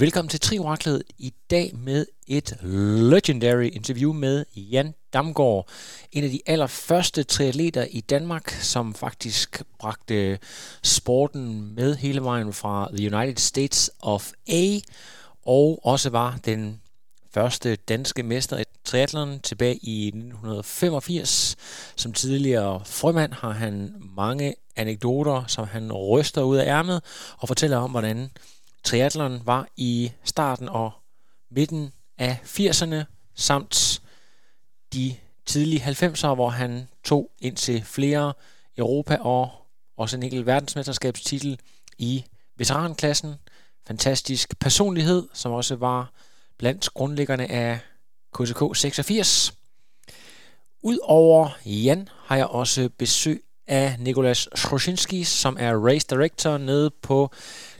Velkommen til Trioraklet i dag med et legendary interview med Jan Damgaard. En af de allerførste triatleter i Danmark, som faktisk bragte sporten med hele vejen fra The United States of A, og også var den første danske mester i triathlon tilbage i 1985. Som tidligere frømand har han mange anekdoter, som han ryster ud af ærmet og fortæller om, hvordan triathlon var i starten og midten af 80'erne, samt de tidlige 90'ere, hvor han tog ind til flere Europa og også en enkelt verdensmesterskabstitel i veteranklassen. Fantastisk personlighed, som også var blandt grundlæggerne af KTK 86. Udover Jan har jeg også besøg af Nikolas Strosinski, som er race director nede på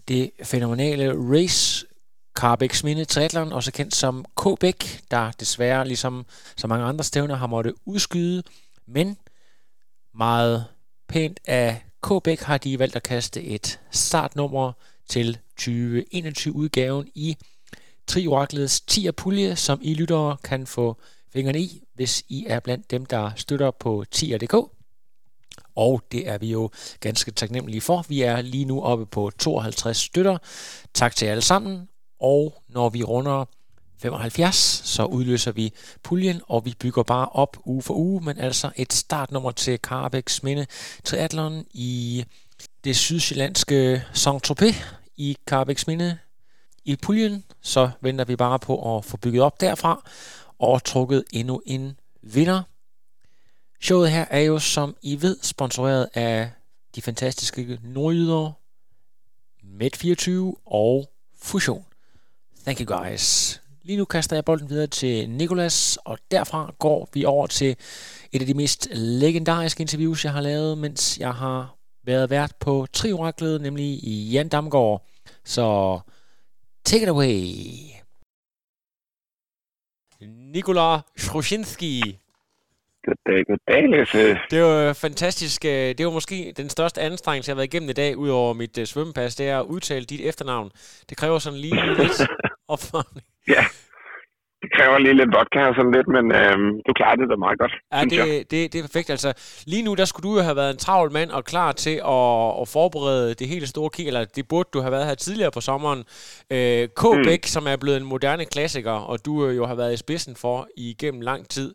det fænomenale race Carbex Minde Triathlon, også kendt som Kbæk, der desværre, ligesom så mange andre stævner, har måttet udskyde, men meget pænt af Kbæk har de valgt at kaste et startnummer til 2021-udgaven i Trioraklets 10 pulje, som I lyttere kan få fingrene i, hvis I er blandt dem, der støtter på 10.dk. Og det er vi jo ganske taknemmelige for. Vi er lige nu oppe på 52 støtter. Tak til jer alle sammen. Og når vi runder 75, så udløser vi puljen, og vi bygger bare op uge for uge, men altså et startnummer til Carbex Minde Triathlon i det sydsjællandske Saint-Tropez i Carbex Minde i puljen, så venter vi bare på at få bygget op derfra og trukket endnu en vinder. Showet her er jo, som I ved, sponsoreret af de fantastiske nordjyder, Med24 og Fusion. Thank you guys. Lige nu kaster jeg bolden videre til Nikolas, og derfra går vi over til et af de mest legendariske interviews, jeg har lavet, mens jeg har været vært på Trioraklet, nemlig i Jan Damgaard. Så take it away. Nikola Shrushinski. Goddag, goddag, Lasse. Det var fantastisk. øh, Det var måske den største anstrengelse, jeg har været igennem i dag, udover mit uh, svømmepas, det er at udtale dit efternavn. Det kræver sådan lige lidt opvarmning. Ja, kræver lige lidt vodka og sådan lidt, men øhm, du klarer det da meget godt. Ja, det, det, det er perfekt. Altså, lige nu, der skulle du jo have været en travl mand og klar til at, at forberede det hele store kig, eller det burde du have været her tidligere på sommeren. Øh, K. Mm. Som er blevet en moderne klassiker, og du øh, jo har været i spidsen for igennem lang tid.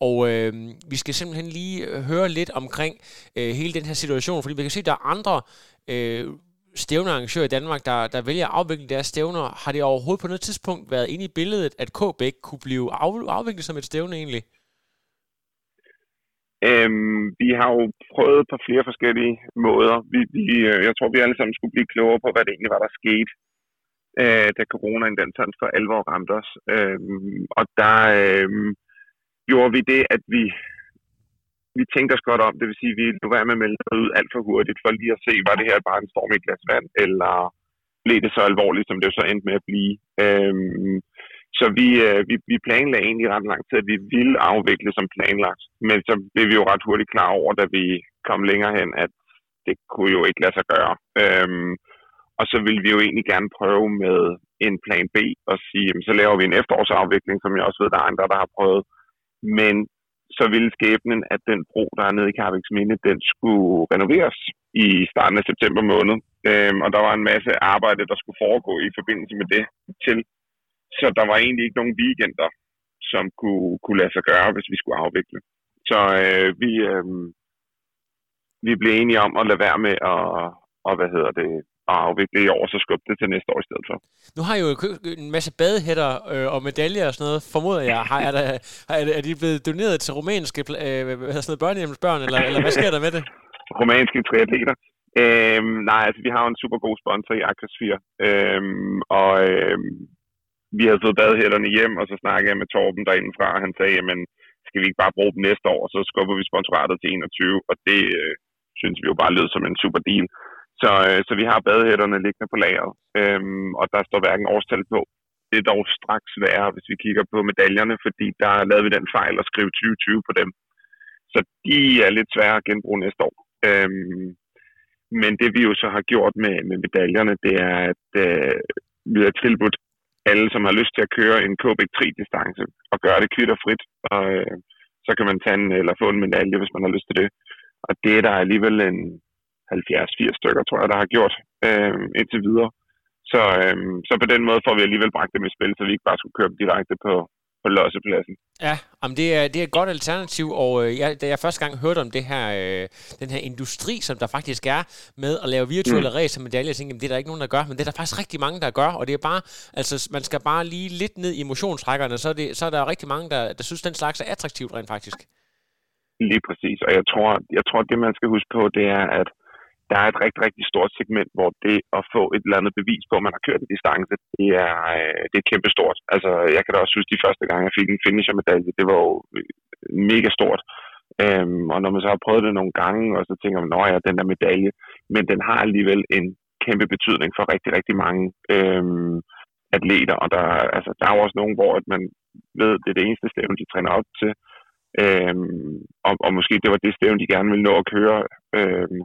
Og øh, vi skal simpelthen lige øh, høre lidt omkring øh, hele den her situation, fordi vi kan se, at der er andre øh, stævnearrangører i Danmark, der, der vælger at afvikle deres stævner. Har det overhovedet på noget tidspunkt været inde i billedet, at KB kunne blive af, afviklet som et stævne egentlig? Øhm, vi har jo prøvet på flere forskellige måder. Vi, vi, øh, jeg tror, vi alle sammen skulle blive klogere på, hvad det egentlig var, der skete, øh, da corona den sådan for alvor ramte os. Øhm, og der øhm, gjorde vi det, at vi, vi tænker os godt om. Det vil sige, at vi lå være med at melde ud alt for hurtigt, for lige at se, var det her bare en storm i et glas vand, eller blev det så alvorligt, som det så endte med at blive. Øhm, så vi, øh, vi, vi planlagde egentlig ret lang tid, at vi ville afvikle som planlagt. Men så blev vi jo ret hurtigt klar over, da vi kom længere hen, at det kunne jo ikke lade sig gøre. Øhm, og så ville vi jo egentlig gerne prøve med en plan B og sige, jamen, så laver vi en efterårsafvikling, som jeg også ved, der er andre, der har prøvet. Men så ville skæbnen, at den bro, der er nede i Karviks Minde, den skulle renoveres i starten af september måned. Øhm, og der var en masse arbejde, der skulle foregå i forbindelse med det til. Så der var egentlig ikke nogen weekender, som kunne, kunne lade sig gøre, hvis vi skulle afvikle. Så øh, vi, øh, vi blev enige om at lade være med at, og, hvad hedder det, at afvikle i år, så skubbe det til næste år i stedet for. Nu har I jo en masse badehætter øh, og medaljer og sådan noget, formoder jeg. Har, er, der, er, er de blevet doneret til rumænske øh, sådan noget, børnehjemsbørn, eller, eller hvad sker der med det? Romanske triatleter. Øhm, nej, altså vi har jo en super god sponsor i Akasfir, øhm, og øhm, vi havde fået badehælderne hjem, og så snakkede jeg med Torben derindefra, og han sagde, jamen, skal vi ikke bare bruge dem næste år, og så skubber vi sponsoratet til 21, og det øh, synes vi jo bare lød som en super deal. Så, øh, så vi har badehætterne liggende på lageret, øhm, og der står hverken årstal på. Det er dog straks værre, hvis vi kigger på medaljerne, fordi der lavede vi den fejl at skrive 2020 på dem. Så de er lidt svære at genbruge næste år. Øhm, men det vi jo så har gjort med, med medaljerne, det er, at øh, vi har tilbudt alle, som har lyst til at køre en KB3-distance og gøre det kvitterfrit. Og øh, så kan man tage en, eller få en medalje, hvis man har lyst til det. Og det er der alligevel en 70-80 stykker, tror jeg, der har gjort øh, indtil videre. Så, øh, så på den måde får vi alligevel bragt dem i spil, så vi ikke bare skulle køre dem direkte på, på lossepladsen. Ja, jamen det, er, det er et godt alternativ, og øh, jeg, da jeg første gang hørte om det her, øh, den her industri, som der faktisk er med at lave virtuelle mm. race og medaljer, jeg tænkte, jamen, det er der ikke nogen, der gør, men det er der faktisk rigtig mange, der gør, og det er bare, altså man skal bare lige lidt ned i motionsrækkerne, så er, det, så er der rigtig mange, der, der synes, den slags er attraktivt rent faktisk. Lige præcis, og jeg tror, jeg tror, det man skal huske på, det er, at der er et rigtig, rigtig stort segment, hvor det at få et eller andet bevis på, at man har kørt en distance, det er, øh, det er kæmpestort. Altså, jeg kan da også synes, de første gange, jeg fik en finisher-medalje, det var jo øh, mega stort. Øhm, og når man så har prøvet det nogle gange, og så tænker man, at ja, den der medalje, men den har alligevel en kæmpe betydning for rigtig, rigtig mange øhm, atleter, og der, altså, der er jo også nogen, hvor at man ved, det er det eneste stævne, de træner op til, øhm, og, og måske det var det stævne, de gerne ville nå at køre, øhm,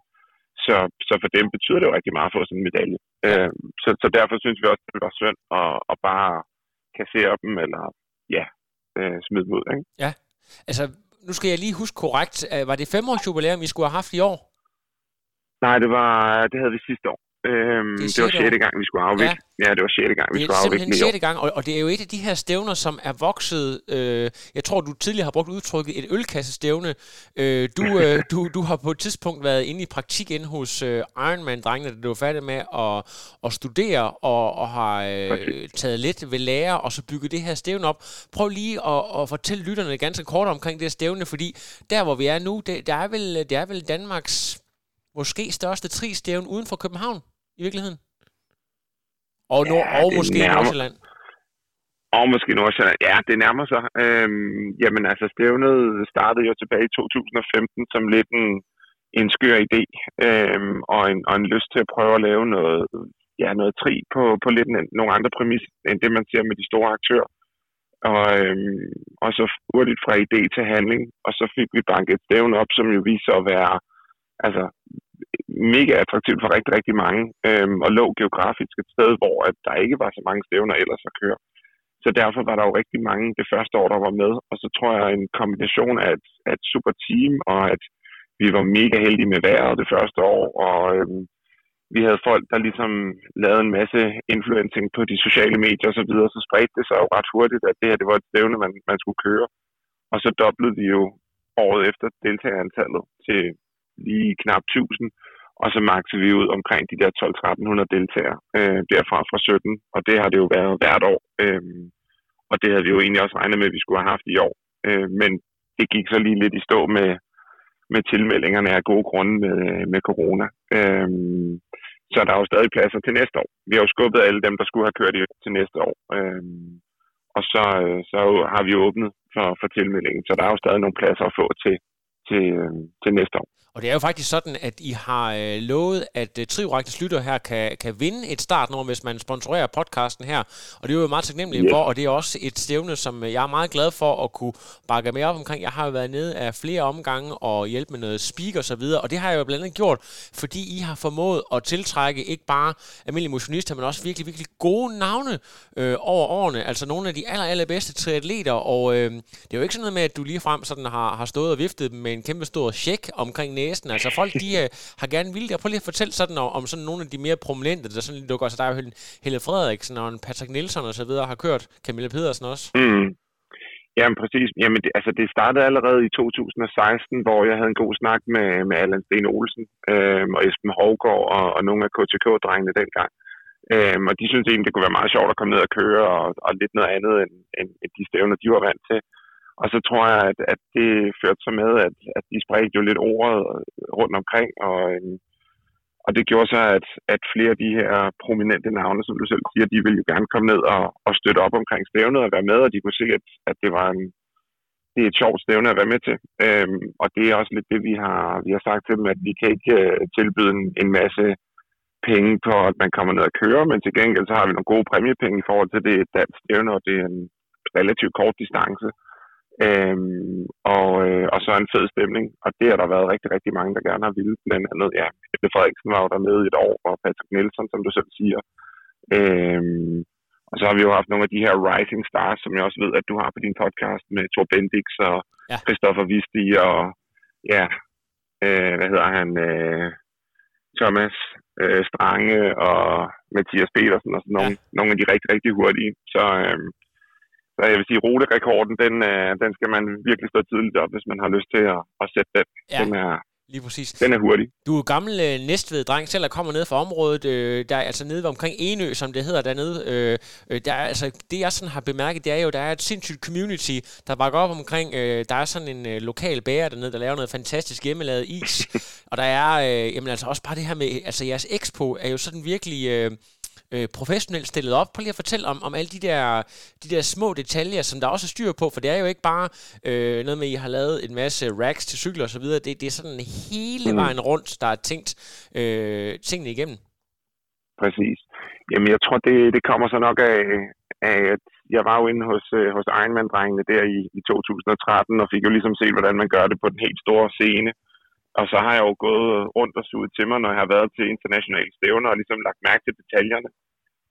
så, så for dem betyder det jo rigtig meget for sådan en medalje. Øh, så, så derfor synes vi også, at det var synd at, at bare kassere dem, eller ja, øh, smide dem ud. Ikke? Ja, altså nu skal jeg lige huske korrekt. Var det femårs jubilæum, vi skulle have haft i år? Nej, det var det havde vi sidste år. Øhm, det, det var 6. gang, vi skulle afvikle. Ja. ja, det var 6. gang, vi skulle afvikle. Det er simpelthen 6. gang, og, og det er jo et af de her stævner, som er vokset, øh, jeg tror, du tidligere har brugt udtrykket et ølkassestævne. Øh, du, øh, du, du har på et tidspunkt været inde i praktik inde hos øh, Ironman-drengene, da du var færdig med at, at studere, og, og har øh, taget lidt ved lære, og så bygget det her stævne op. Prøv lige at, at fortælle lytterne ganske kort omkring det her stævne, fordi der, hvor vi er nu, det, det, er, vel, det er vel Danmarks måske største tri-stævn uden for København i virkeligheden? Og, nord, ja, og måske nærmer, Nordsjælland? Og måske Nordsjælland. Ja, det nærmer sig. Øhm, jamen altså, stævnet startede jo tilbage i 2015 som lidt en, en skør idé, øhm, og, en, og en lyst til at prøve at lave noget, ja, noget tri på, på lidt en, nogle andre præmis, end det man ser med de store aktører. Og, øhm, og så hurtigt fra idé til handling, og så fik vi banket et stævne op, som jo viser at være altså, mega attraktivt for rigtig, rigtig mange, øhm, og lå geografisk et sted, hvor at der ikke var så mange stævner ellers at køre. Så derfor var der jo rigtig mange det første år, der var med, og så tror jeg en kombination af et, af et super team, og at vi var mega heldige med vejret det første år, og øhm, vi havde folk, der ligesom lavede en masse influencing på de sociale medier osv., så, videre, så spredte det sig jo ret hurtigt, at det her det var et stævne, man, man skulle køre. Og så doblede vi jo året efter deltagerantallet til lige knap 1000, og så makser vi ud omkring de der 12-1300 deltagere øh, derfra fra 17, og det har det jo været hvert år. Øh, og det havde vi jo egentlig også regnet med, at vi skulle have haft i år. Øh, men det gik så lige lidt i stå med, med tilmeldingerne af gode grunde med, med corona. Øh, så der er jo stadig pladser til næste år. Vi har jo skubbet alle dem, der skulle have kørt i, til næste år. Øh, og så, øh, så har vi åbnet for, for tilmeldingen, så der er jo stadig nogle pladser at få til, til, til næste år. Og det er jo faktisk sådan, at I har øh, lovet, at øh, Trivrægtes lytter her kan, kan vinde et startnummer, hvis man sponsorerer podcasten her. Og det er jo meget taknemmeligt yeah. for, og det er også et stævne, som øh, jeg er meget glad for at kunne bakke med op omkring. Jeg har jo været nede af flere omgange og hjælpe med noget speak og så videre, og det har jeg jo blandt andet gjort, fordi I har formået at tiltrække ikke bare almindelige motionister, men også virkelig, virkelig gode navne øh, over årene. Altså nogle af de aller, allerbedste triatleter, og øh, det er jo ikke sådan noget med, at du ligefrem sådan har, har stået og viftet med en kæmpe stor check omkring næsen. Altså folk, de uh, har gerne ville det. Prøv lige at fortælle sådan om, om sådan nogle af de mere prominente, der sådan dukker. Altså der er jo Helle Frederiksen og en Patrick Nielsen og så videre, har kørt Camilla Pedersen også. Mm. Jamen præcis. Jamen, det, altså, det startede allerede i 2016, hvor jeg havde en god snak med, med Allan Sten Olsen øh, og Esben Hovgaard og, og nogle af KTK-drengene dengang. Øhm, og de synes egentlig, det kunne være meget sjovt at komme ned og køre og, og lidt noget andet end, end, end de stævner, de var vant til. Og så tror jeg, at, at det førte sig med, at, at de spredte jo lidt ordet rundt omkring, og, øhm, og det gjorde så, at, at flere af de her prominente navne, som du selv siger, de ville jo gerne komme ned og, og støtte op omkring stævnet og være med, og de kunne se, at, at det var en, det er et sjovt stævne at være med til. Øhm, og det er også lidt det, vi har, vi har sagt til dem, at vi kan ikke uh, tilbyde en, en masse penge på, at man kommer ned og kører, men til gengæld så har vi nogle gode præmiepenge i forhold til det dansk stævne, og det er en relativt kort distance. Øhm, og, øh, og så en fed stemning, og det har der været rigtig, rigtig mange, der gerne har ville. Blandt andet, ja, Peter Frederiksen var jo dernede et år, og Patrick Nielsen, som du selv siger. Øhm, og så har vi jo haft nogle af de her rising stars, som jeg også ved, at du har på din podcast med Thor Bendix og ja. Christoffer Visti og ja, øh, hvad hedder han, øh, Thomas øh, Strange og Mathias Petersen og sådan nogle, ja. nogle af de rigtig, rigtig hurtige. Så, øh, så jeg vil sige, ruterekorden, den, øh, den skal man virkelig stå tidligt op, hvis man har lyst til at, at sætte den. Ja. Den er, Lige præcis. Den er hurtig. Du er gammel øh, næstved-dreng, selv der kommer ned fra området, øh, der er altså nede omkring Enø, som det hedder dernede. Øh, øh, der er, altså, det jeg sådan har bemærket, det er jo, der er et sindssygt community, der bakker op omkring, øh, der er sådan en øh, lokal bager dernede, der laver noget fantastisk hjemmelavet is. og der er, øh, jamen altså også bare det her med, altså jeres expo er jo sådan virkelig... Øh, øh, professionelt stillet op. Prøv lige at fortælle om, om alle de der, de der små detaljer, som der også er styr på, for det er jo ikke bare øh, noget med, at I har lavet en masse racks til cykler osv. Det, det er sådan hele mm. vejen rundt, der er tænkt øh, tingene igennem. Præcis. Jamen, jeg tror, det, det kommer så nok af, af, at jeg var jo inde hos, øh, hos Ironman-drengene der i, i 2013, og fik jo ligesom set, hvordan man gør det på den helt store scene. Og så har jeg jo gået rundt og suget til mig, når jeg har været til internationale stævner, og ligesom lagt mærke til detaljerne.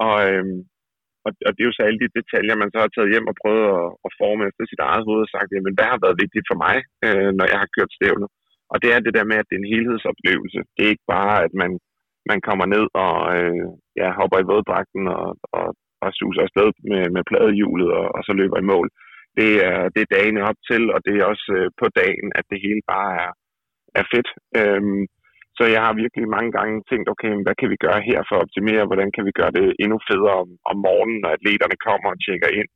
Og, øhm, og, og det er jo så alle de detaljer, man så har taget hjem og prøvet at, at forme efter sit eget hoved og sagt, jamen hvad har været vigtigt for mig, øh, når jeg har kørt stævnet? Og det er det der med, at det er en helhedsoplevelse. Det er ikke bare, at man, man kommer ned og øh, ja, hopper i våddragten og, og, og suser afsted med, med pladehjulet og, og så løber i mål. Det er, det er dagene op til, og det er også øh, på dagen, at det hele bare er, er fedt. Øhm, så jeg har virkelig mange gange tænkt, okay, hvad kan vi gøre her for at optimere? Hvordan kan vi gøre det endnu federe om, om morgenen, når atleterne kommer og tjekker ind?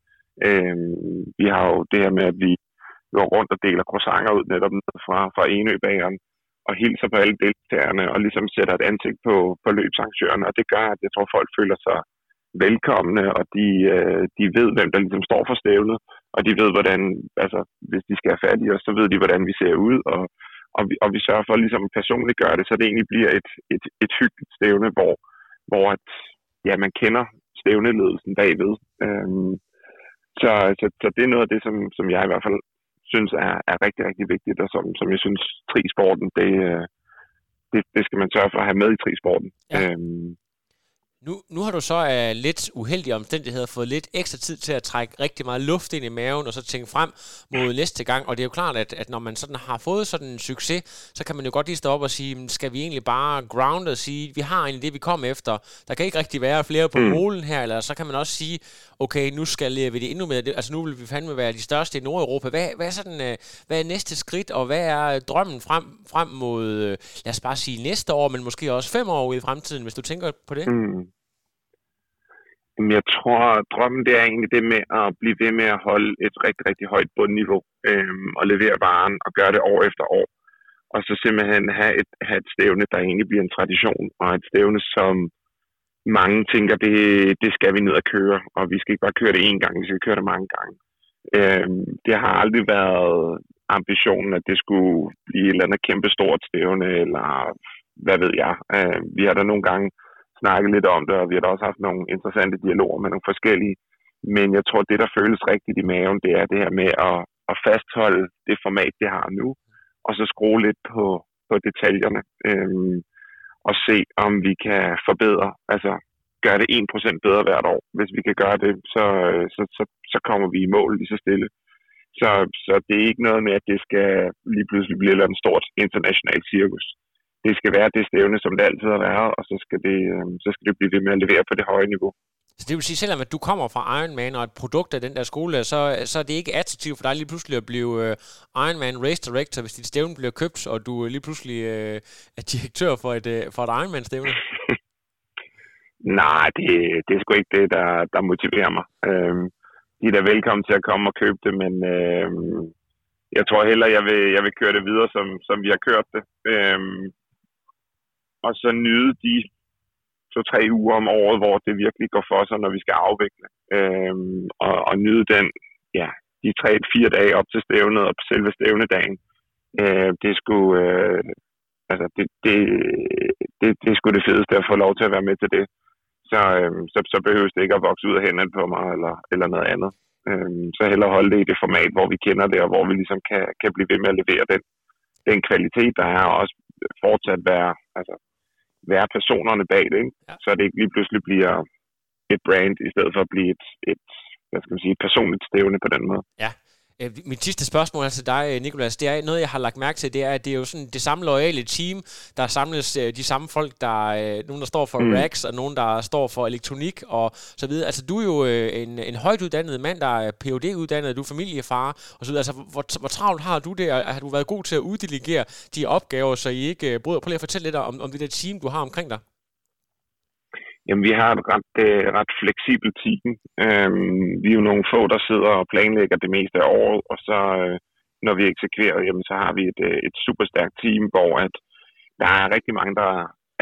Øhm, vi har jo det her med, at vi går rundt og deler croissanter ud netop fra, fra Enøbageren og hilser på alle deltagerne og ligesom sætter et ansigt på, på løbsarrangørerne. Og det gør, at jeg tror, folk føler sig velkomne, og de, øh, de ved, hvem der ligesom står for stævnet, og de ved, hvordan, altså, hvis de skal have fat i os, så ved de, hvordan vi ser ud, og og vi, og vi sørger for ligesom at personligt gøre det, så det egentlig bliver et, et, et hyggeligt stævne, hvor, hvor at, ja, man kender stævneledelsen bagved. Øhm, så, så, så det er noget af det, som, som jeg i hvert fald synes er, er rigtig, rigtig vigtigt, og som, som jeg synes, trisporten, det, det, det skal man sørge for at have med i trisporten. Ja. Øhm, nu, nu har du så af lidt uheldige omstændigheder fået lidt ekstra tid til at trække rigtig meget luft ind i maven, og så tænke frem mod næste gang. Og det er jo klart, at, at når man sådan har fået sådan en succes, så kan man jo godt lige stå op og sige, skal vi egentlig bare ground og sige, vi har egentlig det, vi kom efter. Der kan ikke rigtig være flere på mm. målen her, eller så kan man også sige, okay, nu skal vi det endnu mere. Altså nu vil vi fandme være de største i Nordeuropa. Hvad, hvad, er, sådan, øh, hvad er næste skridt, og hvad er drømmen frem, frem mod, øh, lad os bare sige næste år, men måske også fem år ude i fremtiden, hvis du tænker på det? Mm. Jeg tror, at drømmen det er egentlig det med at blive ved med at holde et rigtig, rigtig højt bundniveau øh, og levere varen og gøre det år efter år. Og så simpelthen have et, have et stævne, der egentlig bliver en tradition, og et stævne, som mange tænker, det, det skal vi ned og køre, og vi skal ikke bare køre det én gang, vi skal køre det mange gange. Øh, det har aldrig været ambitionen, at det skulle blive et eller andet kæmpe stort stævne, eller hvad ved jeg. Øh, vi har da nogle gange snakket lidt om det, og vi har da også haft nogle interessante dialoger med nogle forskellige. Men jeg tror, det, der føles rigtigt i maven, det er det her med at, at fastholde det format, det har nu, og så skrue lidt på, på detaljerne, øhm, og se, om vi kan forbedre, altså gøre det 1% bedre hvert år. Hvis vi kan gøre det, så, så, så, så kommer vi i mål lige så stille. Så, så det er ikke noget med, at det skal lige pludselig blive et stort internationalt cirkus det skal være det stævne, som det altid har været, og så skal det, øh, så skal det blive ved med at levere på det høje niveau. Så det vil sige, selvom at du kommer fra Ironman og et produkt af den der skole, så, så er det ikke attraktivt for dig lige pludselig at blive uh, Ironman Race Director, hvis dit stævne bliver købt, og du lige pludselig uh, er direktør for et, uh, for et Ironman-stævne? Nej, det, det er sgu ikke det, der, der motiverer mig. Øhm, de er da velkommen til at komme og købe det, men øhm, jeg tror heller, jeg vil, jeg vil køre det videre, som, som vi har kørt det. Øhm, og så nyde de to-tre uger om året, hvor det virkelig går for sig, når vi skal afvikle. Øhm, og, og nyde den, ja, de tre-fire dage op til stævnet og selve stævnedagen. Øh, det skulle, øh, altså det, det, det, det er sgu det fedeste at få lov til at være med til det. Så, øh, så, så behøves det ikke at vokse ud af hænderne på mig eller, eller noget andet. Øh, så hellere holde det i det format, hvor vi kender det, og hvor vi ligesom kan, kan blive ved med at levere den, den kvalitet, der er, og også fortsat være, altså, være personerne bag det, ikke? Ja. så det ikke lige pludselig bliver et brand, i stedet for at blive et, et hvad skal man sige, et personligt stævne på den måde. Ja, Øh, mit sidste spørgsmål til dig, øh, Nikolas, det er noget, jeg har lagt mærke til, det er, at det er jo sådan det samme loyale team, der samles øh, de samme folk, der er nogen, der står for mm. racks, og nogen, der står for elektronik og så videre. Altså, du er jo en, en højt uddannet mand, der er phd uddannet du er familiefar og så videre. Altså, hvor, hvor travlt har du det, og har du været god til at uddelegere de opgaver, så I ikke bryder? Prøv lige at fortælle lidt om, om det der team, du har omkring dig. Jamen, vi har et ret, øh, ret fleksibelt team. Øhm, vi er jo nogle få, der sidder og planlægger det meste af året, og så øh, når vi eksekverer, jamen, så har vi et, øh, et super stærkt team, hvor at der er rigtig mange, der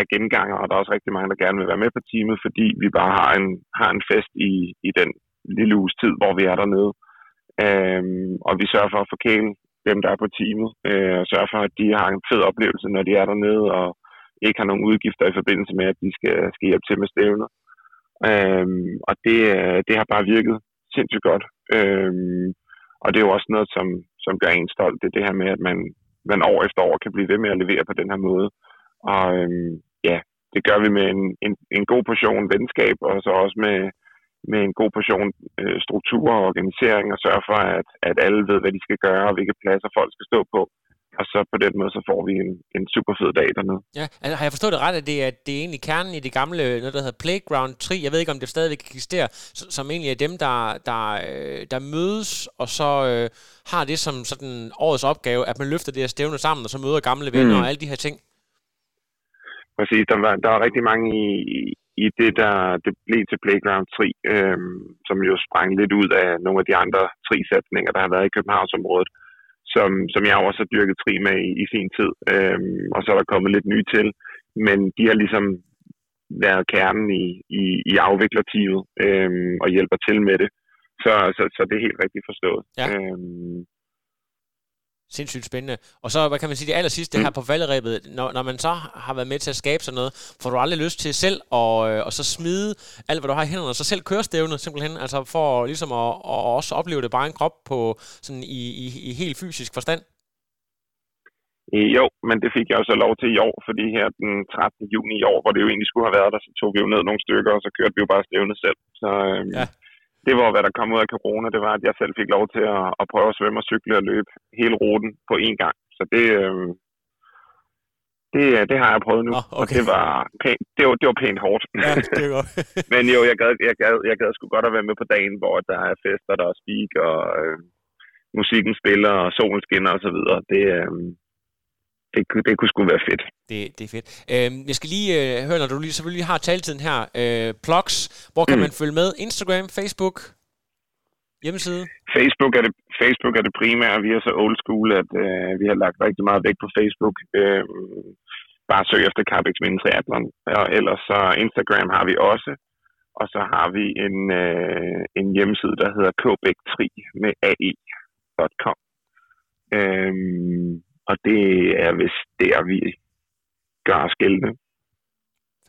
er genganger, og der er også rigtig mange, der gerne vil være med på teamet, fordi vi bare har en, har en fest i, i den lille uges tid, hvor vi er dernede. Øhm, og vi sørger for at forkæle dem, der er på teamet, øh, og sørger for, at de har en fed oplevelse, når de er dernede, og ikke har nogen udgifter i forbindelse med, at de skal, skal hjælpe til med stævner. Øhm, og det, øh, det har bare virket sindssygt godt. Øhm, og det er jo også noget, som, som gør en stolt. Det er det her med, at man, man år efter år kan blive ved med at levere på den her måde. Og øhm, ja, det gør vi med en, en, en god portion venskab, og så også med, med en god portion øh, struktur og organisering, og sørge for, at, at alle ved, hvad de skal gøre, og hvilke pladser folk skal stå på og så på den måde, så får vi en, en super fed dag dernede. Ja, altså, har jeg forstået det ret, at det er, det er egentlig kernen i det gamle, noget der hedder Playground 3, jeg ved ikke, om det stadigvæk eksisterer, som egentlig er dem, der, der, øh, der mødes, og så øh, har det som sådan årets opgave, at man løfter det her stævne sammen, og så møder gamle venner mm. og alle de her ting. Præcis, der var, der var rigtig mange i, i det, der det blev til Playground 3, øhm, som jo sprang lidt ud af nogle af de andre tre sætninger, der har været i Københavnsområdet som, som jeg også har dyrket tri med i, i sin tid. Øhm, og så er der kommet lidt nye til. Men de har ligesom været kernen i, i, i afviklerteamet øhm, og hjælper til med det. Så, så, så det er helt rigtigt forstået. Ja. Øhm, sindssygt spændende. Og så, hvad kan man sige, det aller sidste her på falderæbet, når, når man så har været med til at skabe sådan noget, får du aldrig lyst til selv at, øh, og så smide alt, hvad du har i hænderne, og så selv køre stævnet simpelthen, altså for ligesom at, at også opleve det bare en krop på sådan i, i, i helt fysisk forstand? Jo, men det fik jeg også lov til i år, fordi her den 13. juni i år, hvor det jo egentlig skulle have været der, så tog vi jo ned nogle stykker, og så kørte vi jo bare stævnet selv. Så øhm, ja det var, hvad der kom ud af corona, det var, at jeg selv fik lov til at, at prøve at svømme og cykle og løbe hele ruten på én gang. Så det, øh, det, det har jeg prøvet nu, oh, okay. og det var, pænt, det, var, det var pænt hårdt. Ja, det var. Men jo, jeg gad, jeg, gad, jeg gad sgu godt at være med på dagen, hvor der er fester, der er speak, og øh, musikken spiller, og solen skinner osv. Det, øh, det, det kunne sgu være fedt. Det, det er fedt. Øh, jeg skal lige øh, høre, når du lige selvfølgelig har taletiden her. Øh, plugs, hvor kan mm. man følge med? Instagram, Facebook, hjemmeside? Facebook er det, Facebook er det primære. Vi er så old school, at øh, vi har lagt rigtig meget vægt på Facebook. Øh, bare søg efter Carbex Minde Triathlon. Og ellers så Instagram har vi også. Og så har vi en, øh, en hjemmeside, der hedder kbæk3 med ae.com. Øh, og det er vist der, vi gør skældene.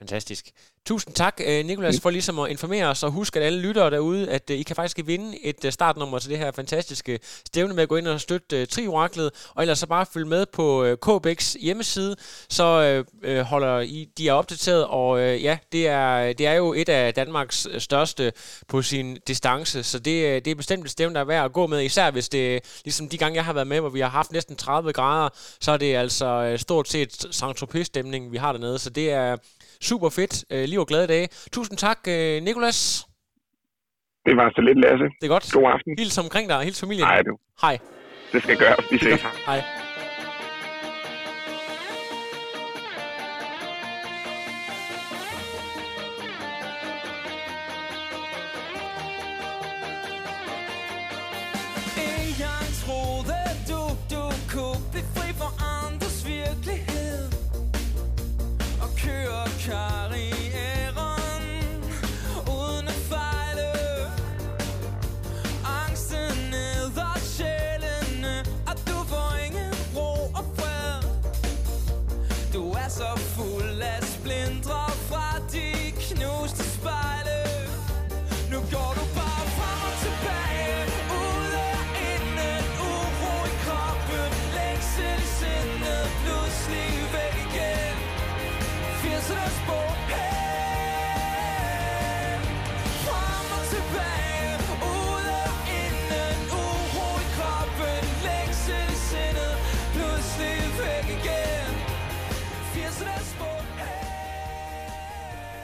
Fantastisk. Tusind tak, øh, Nikolas, for ligesom at informere os, og husk, at alle lyttere derude, at uh, I kan faktisk vinde et uh, startnummer til det her fantastiske stævne med at gå ind og støtte Trioraklet, og ellers så bare følge med på KBX hjemmeside, så holder I, de er opdateret, og ja, det er, det er jo et af Danmarks største på sin distance, så det, det er bestemt et stævne, der er værd at gå med, især hvis det, ligesom de gange, jeg har været med, hvor vi har haft næsten 30 grader, så er det altså stort set saint stemning vi har dernede, så det er super fedt. Øh, liv og glade dage. Tusind tak, øh, Nikolas. Det var så lidt, Lasse. Det er godt. God aften. Hils omkring dig. Hils familien. Hej du. Hej. Det skal gøre. Vi ses. Hej.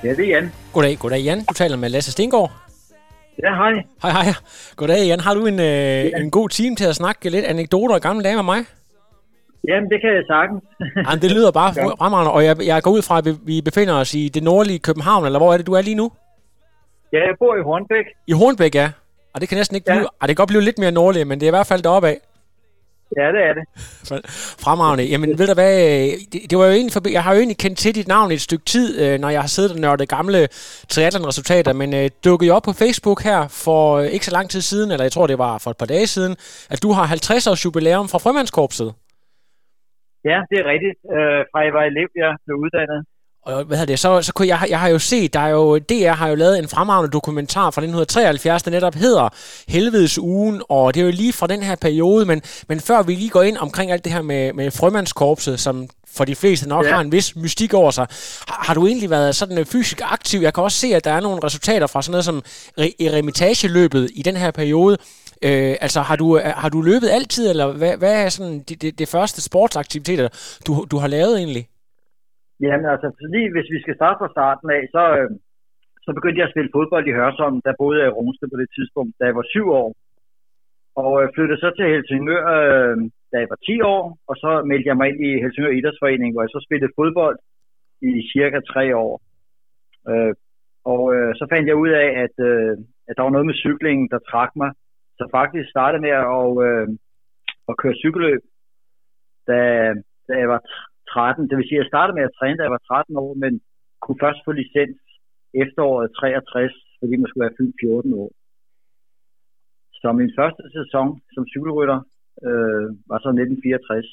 Ja, det er Jan. Goddag, goddag Jan. Du taler med Lasse Stengård. Ja, hej. Hej, hej. Goddag Jan. Har du en, øh, ja. en god time til at snakke lidt anekdoter og gamle dage med mig? Jamen, det kan jeg sagtens. Jamen, det lyder bare fremragende, og jeg, jeg går ud fra, at vi befinder os i det nordlige København, eller hvor er det, du er lige nu? Ja, jeg bor i Hornbæk. I Hornbæk, ja. Og det kan næsten ikke ja. blive... Ah, det kan godt blive lidt mere nordligt, men det er i hvert fald deroppe af. Ja, det er det. Fremragende. Jamen, ved du hvad, det, det var jo egentlig forbi, jeg har jo egentlig kendt til dit navn et stykke tid, øh, når jeg har siddet og nørdet gamle triathlon-resultater, men øh, dukkede op på Facebook her for øh, ikke så lang tid siden, eller jeg tror, det var for et par dage siden, at du har 50 års jubilæum fra Frømandskorpset. Ja, det er rigtigt. Øh, fra jeg var elev, jeg blev uddannet og hvad det, så, så kunne jeg, jeg har jo set, der er jo, DR har jo lavet en fremragende dokumentar fra 1973, der netop hedder Helvedes ugen, og det er jo lige fra den her periode, men, men før vi lige går ind omkring alt det her med, med frømandskorpset, som for de fleste nok ja. har en vis mystik over sig, har, har du egentlig været sådan øh, fysisk aktiv? Jeg kan også se, at der er nogle resultater fra sådan noget som eremitageløbet i den her periode. Øh, altså, har du, har du løbet altid, eller hvad, hvad er sådan det, det, det første sportsaktiviteter, du, du har lavet egentlig? Jamen altså, lige hvis vi skal starte fra starten af, så, øh, så begyndte jeg at spille fodbold i Hørsholm, der boede jeg i Rungsted på det tidspunkt, da jeg var syv år. Og øh, flyttede så til Helsingør, øh, da jeg var 10 år, og så meldte jeg mig ind i Helsingør Idrætsforening, hvor jeg så spillede fodbold i cirka tre år. Øh, og øh, så fandt jeg ud af, at, øh, at der var noget med cyklingen, der trak mig. Så faktisk startede med at, øh, at køre cykelløb, da, da jeg var 13. Det vil sige, at jeg startede med at træne, da jeg var 13 år, men kunne først få licens efteråret 63, fordi man skulle være fyldt 14 år. Så min første sæson som cykelrytter øh, var så 1964.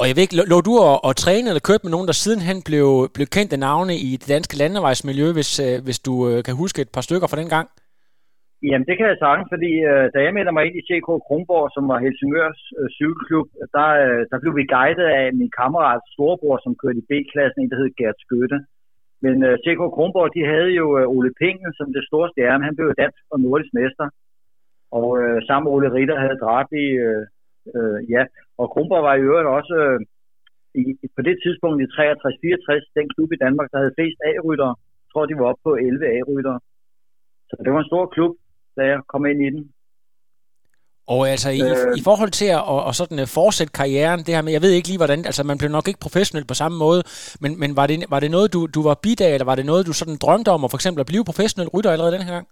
Og jeg ved ikke, lå du og, og træne eller kørte med nogen, der sidenhen blev, blev kendt af navne i det danske landevejsmiljø, hvis, øh, hvis du øh, kan huske et par stykker fra den gang? Jamen, det kan jeg sagtens, fordi øh, da jeg meldte mig ind i CK Kronborg, som var Helsingørs øh, cykelklub, der, øh, der blev vi guidet af min kammerat storebror, som kørte i B-klassen, en der hed Gert Skytte. Men øh, CK Kronborg, de havde jo øh, Ole Pingen som det store stjerne. Han blev dansk og nordisk mester. Og øh, sammen med Ole Ritter havde Drabi, øh, øh, ja. Og Kronborg var i øvrigt også øh, i, på det tidspunkt i 63-64 den klub i Danmark, der havde flest A-ryttere. Jeg tror, de var oppe på 11 A-ryttere. Så det var en stor klub da jeg kom ind i den. Og altså i, øh, i forhold til at og, og sådan, uh, fortsætte karrieren, det her med, jeg ved ikke lige hvordan, altså man blev nok ikke professionel på samme måde, men, men var, det, var det noget, du, du var bid af, eller var det noget, du sådan drømte om, at for eksempel at blive professionel rytter allerede den her gang?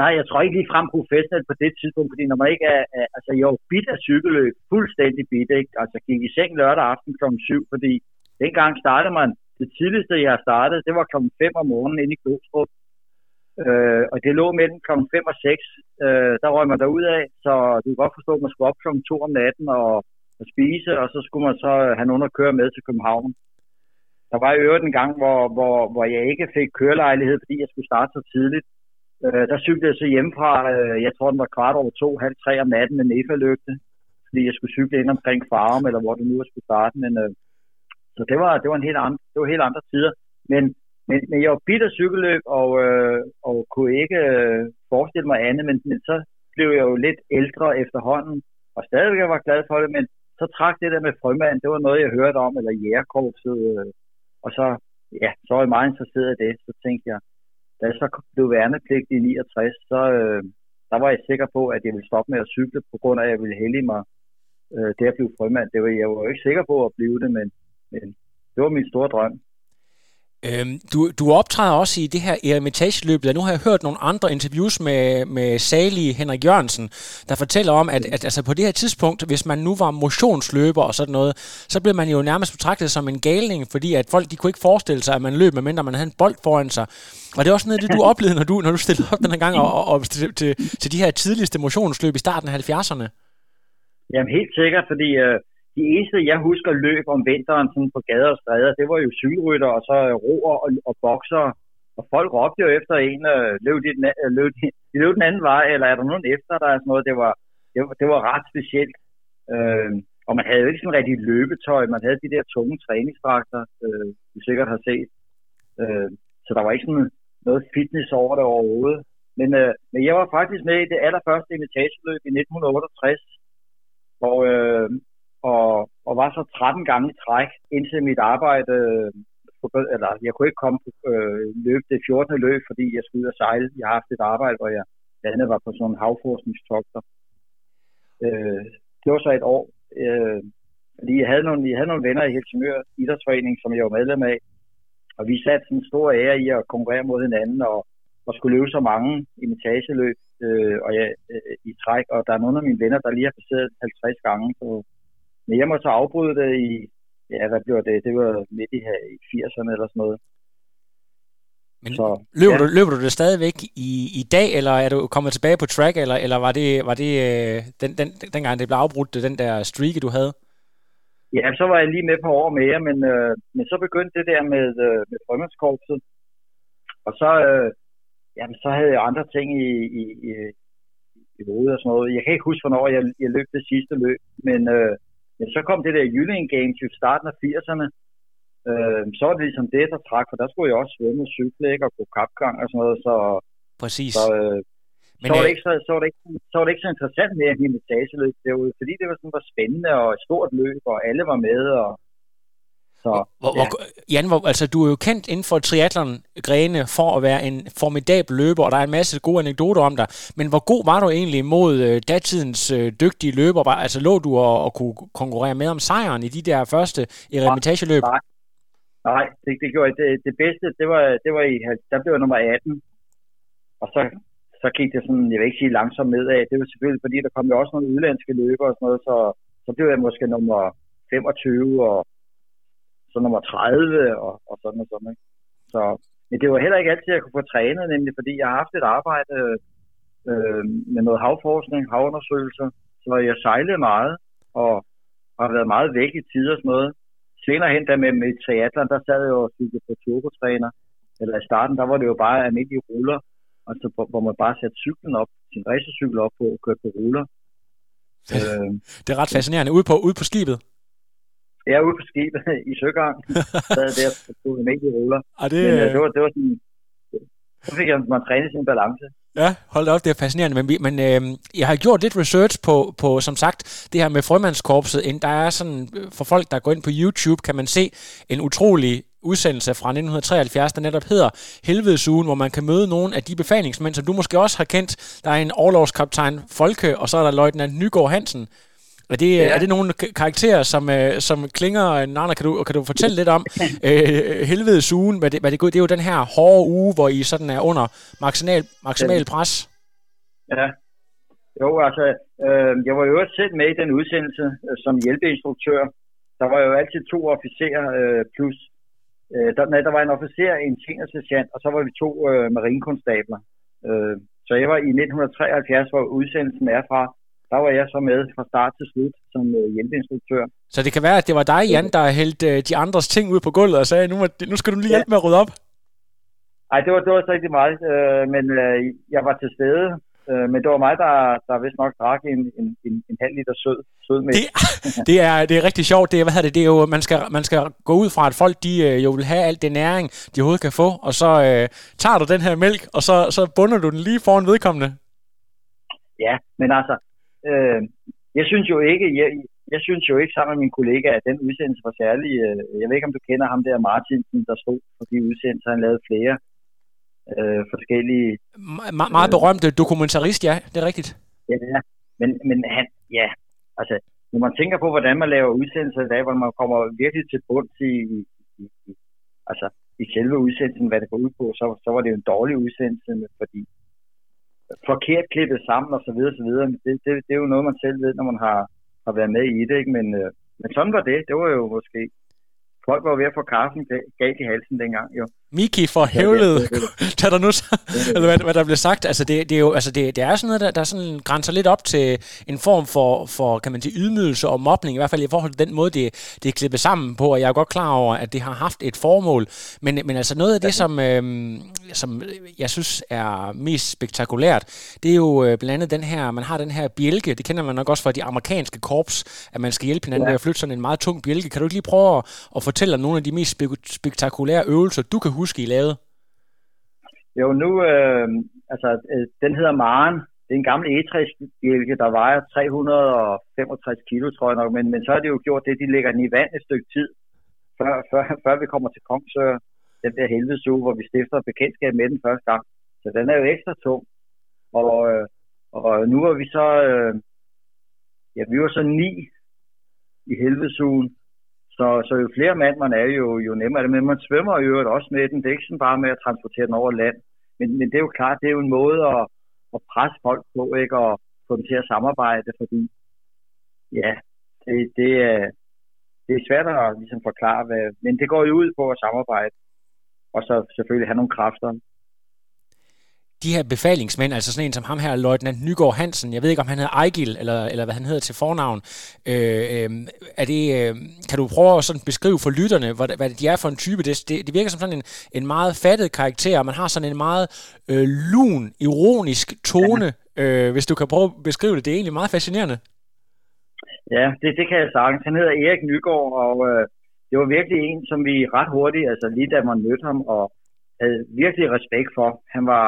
Nej, jeg tror ikke lige frem professionel på det tidspunkt, fordi når man ikke er, er altså jeg var bit af cykelløb, fuldstændig bit, ikke? Altså gik i seng lørdag aften kl. 7, fordi dengang startede man, det tidligste jeg har startet, det var kl. 5 om morgenen inde i Glostrup, Øh, og det lå mellem kl. 5 og 6. Øh, der røg man derud af, så du kan godt forstå, at man skulle op kl. 2 om natten og, og spise, og så skulle man så øh, have nogen at køre med til København. Der var i øvrigt en gang, hvor, hvor, hvor jeg ikke fik kørelejlighed, fordi jeg skulle starte så tidligt. Øh, der cyklede jeg så hjemmefra, øh, jeg tror den var kvart over to, halv tre om natten med nefa fordi jeg skulle cykle ind omkring Farum, eller hvor det nu skulle starte. Men, øh, så det var, det var en helt andre, det var helt andre tider. Men men, men jeg var bitter cykelløb, og, øh, og kunne ikke øh, forestille mig andet, men, men så blev jeg jo lidt ældre efterhånden, og stadigvæk var glad for det, men så trak det der med frømand, det var noget, jeg hørte om, eller jægerkorpset, øh, og så, ja, så var jeg meget interesseret i det, så tænkte jeg, da jeg så blev værnepligt i 69, så øh, der var jeg sikker på, at jeg ville stoppe med at cykle, på grund af, at jeg ville hælde mig øh, det at blive frømand. Det var, jeg var jo ikke sikker på at blive det, men, men det var min store drøm. Øhm, du, du optræder også i det her eremitageløb, og nu har jeg hørt nogle andre interviews med, med Sali Henrik Jørgensen, der fortæller om, at, at altså på det her tidspunkt, hvis man nu var motionsløber og sådan noget, så blev man jo nærmest betragtet som en galning, fordi at folk de kunne ikke forestille sig, at man løb, medmindre man havde en bold foran sig. Og det er også noget det, du oplevede, når du, når du stillede op den her gang og, og, og til, til, til de her tidligste motionsløb i starten af 70'erne. Jamen helt sikkert, fordi øh, de eneste, jeg husker løb om vinteren sådan på gader og stræder, det var jo cykelrytter og så øh, roer og, og bokser. Og folk råbte jo efter en, øh, løb, de, øh, løb, de, de løb den anden vej, eller er der nogen efter dig? Sådan noget. Det, var, det, var, det var ret specielt. Øh, og man havde jo ikke sådan rigtig løbetøj. Man havde de der tunge træningsdragter, øh, du sikkert har set. Øh, så der var ikke sådan noget fitness over det overhovedet. Men, øh, men jeg var faktisk med i det allerførste imitationløb i 1968, hvor, øh, og, og var så 13 gange i træk, indtil mit arbejde, øh, eller jeg kunne ikke komme øh, løb det 14. løb, fordi jeg skulle ud og sejle. Jeg har haft et arbejde, hvor jeg blandt andet var på sådan en havforskningstogter. Øh, det var så et år, øh, fordi jeg havde, nogle, jeg havde nogle venner i Helsingør Idrætsforening, som jeg var medlem af, og vi satte sådan en stor ære i at konkurrere mod hinanden, og, og skulle løbe så mange imitageløb øh, og jeg, øh, i træk, og der er nogle af mine venner, der lige har passeret 50 gange på, men jeg må så afbryde det i, ja, hvad blev det? Det var midt i, i 80'erne eller sådan noget. Men så, løber, ja. du, løber du det stadigvæk i, i dag, eller er du kommet tilbage på track, eller, eller var det, var det øh, den, den, dengang det blev afbrudt, den der streak, du havde? Ja, så var jeg lige med på år mere, men, øh, men så begyndte det der med, øh, med frømandskorpset. Og så, øh, jamen, så havde jeg andre ting i, i, i, i hovedet og sådan noget. Jeg kan ikke huske, hvornår jeg, jeg løb det sidste løb, men, øh, men så kom det der Jylling Games i starten af 80'erne. Øh, så var det ligesom det, der trak, for der skulle jeg også svømme og cykle og gå kapgang og sådan noget. Så, Præcis. Så, øh, men, så, var det ikke så, så, var det ikke, så var det ikke så interessant med at imitageløb derude, fordi det var sådan var spændende og et stort løb, og alle var med, og så, hvor, ja. hvor, Jan, hvor, altså, du er jo kendt inden for triathlon-grene for at være en formidabel løber, og der er en masse gode anekdoter om dig. Men hvor god var du egentlig mod øh, datidens øh, dygtige løber? Altså lå du og, og kunne konkurrere med om sejren i de der første eremitageløb? Nej, nej det, det gjorde det, det bedste, det var, det var i, der blev jeg nummer 18. Og så, så gik det sådan, jeg vil ikke sige langsomt nedad. Det var selvfølgelig, fordi der kom jo også nogle udlandske løbere og sådan noget, så, så blev jeg måske nummer 25 og så nummer 30 og, og sådan og sådan. Ikke? Så, men det var heller ikke altid, jeg kunne få trænet, nemlig fordi jeg har haft et arbejde øh, med noget havforskning, havundersøgelser, så jeg sejlede meget og har været meget væk i tider og sådan noget. Senere hen, der med, med triathlon, der sad jeg jo og cyklede på turbotræner. Eller i starten, der var det jo bare almindelige ruller, altså, hvor man bare satte cyklen op, sin racercykel op på og kørte på ruller. øh, det er ret fascinerende. Ude på, ude på skibet? Jeg er ude på skibet i søgang. Så der på med i ruller. Ah, det... Men uh, det, var, det var sådan... Så fik jeg man træne sin balance. Ja, hold da op, det er fascinerende. Men, men øh, jeg har gjort lidt research på, på, som sagt, det her med frømandskorpset. Der er sådan, for folk, der går ind på YouTube, kan man se en utrolig udsendelse fra 1973, der netop hedder Helvedesugen, hvor man kan møde nogle af de befalingsmænd, som du måske også har kendt. Der er en overlovskaptajn Folke, og så er der løjtnant Nygaard Hansen, er det, ja. er det nogle karakterer, som, øh, som klinger, Nana, kan du, kan du fortælle lidt om øh, helvedes ugen, hvad det, hvad det, det er jo den her hårde uge, hvor I sådan er under maksimal, maksimal pres. Ja, jo, altså, øh, jeg var jo også selv med i den udsendelse øh, som hjælpeinstruktør. Der var jo altid to officerer øh, plus, øh, der, nej, der var en officer, en seniorsergeant, og så var vi to øh, marinekonstabler. Øh, så jeg var i 1973, hvor udsendelsen er fra, der var jeg så med fra start til slut som øh, hjælpeinstruktør. Så det kan være, at det var dig, Jan, der hældte øh, de andres ting ud på gulvet og sagde, nu, må, nu skal du lige hjælpe ja. med at rydde op? Nej, det var, det var så ikke meget, øh, men øh, jeg var til stede, øh, men det var mig, der, der vist nok drak en, en, en, en halv liter sød, sød med. Det, det, er, det er rigtig sjovt. Det er, hvad det, det er jo, man skal, man skal gå ud fra, at folk de, øh, jo vil have alt det næring, de overhovedet kan få, og så øh, tager du den her mælk, og så, så bunder du den lige foran vedkommende. Ja, men altså, Øh, jeg synes jo ikke, jeg, jeg synes jo ikke sammen med min kollega, at den udsendelse var særlig. Øh, jeg ved ikke, om du kender ham der Martinsen, der stod for de udsendelser. Han lavede flere øh, forskellige... Me- meget berømte dokumentarist, ja, det er rigtigt. Ja, men, men han, ja, altså, når man tænker på, hvordan man laver udsendelser i dag, hvor man kommer virkelig til bunds i, i, i altså, i selve udsendelsen, hvad det går ud på, så, så var det jo en dårlig udsendelse, fordi forkert klippet sammen og så videre, så videre. Det, det, det er jo noget, man selv ved, når man har, har været med i det, ikke? Men, øh, men sådan var det. Det var jo måske folk var ved at få kaffen galt i halsen dengang, jo. Miki for hævlet, tag der nu så, eller hvad, hvad der blev sagt. Altså det, det er jo, altså det, det er sådan noget, der, der sådan grænser lidt op til en form for, for, kan man sige, ydmygelse og mobning, i hvert fald i forhold til den måde, det, det er klippet sammen på, og jeg er godt klar over, at det har haft et formål. Men, men altså noget af det, som, øhm, som jeg synes er mest spektakulært, det er jo øh, blandt andet den her, man har den her bjælke, det kender man nok også fra de amerikanske korps, at man skal hjælpe hinanden ja. med at flytte sådan en meget tung bjælke. Kan du ikke lige prøve at, at fortælle om nogle af de mest spektakulære øvelser, du kan huske, I lavede? Jo, nu, øh, altså, øh, den hedder Maren. Det er en gammel egetræsbjælke, der vejer 365 kilo, tror jeg nok, men, men så har de jo gjort det, de lægger den i vand et stykke tid, før, før, før vi kommer til Kongsø, den der helvedesuge, hvor vi stifter bekendtskab med den første gang. Så den er jo ekstra tung. Og, øh, og nu er vi så, øh, ja, vi var så ni i helvedesugen, så, så jo flere mand man er, jo, jo nemmere er det. Men man svømmer jo også med den. Det er ikke sådan bare med at transportere den over land. Men, men det er jo klart, det er jo en måde at, at presse folk på, ikke? Og få dem til at samarbejde, fordi ja, det, det, er, det er svært at ligesom forklare, hvad, men det går jo ud på at samarbejde, og så selvfølgelig have nogle kræfter de her befalingsmænd, altså sådan en som ham her, Løjtnant Nygaard Hansen, jeg ved ikke, om han hedder Ejgil, eller, eller hvad han hedder til fornavn, øh, øh, er det, øh, kan du prøve at sådan beskrive for lytterne, hvad, hvad de er for en type? Det, det, det virker som sådan en, en meget fattet karakter, og man har sådan en meget øh, lun, ironisk tone, øh, hvis du kan prøve at beskrive det. Det er egentlig meget fascinerende. Ja, det, det kan jeg sagtens. Han hedder Erik Nygaard, og øh, det var virkelig en, som vi ret hurtigt, altså lige da man mødte ham, og havde virkelig respekt for. Han var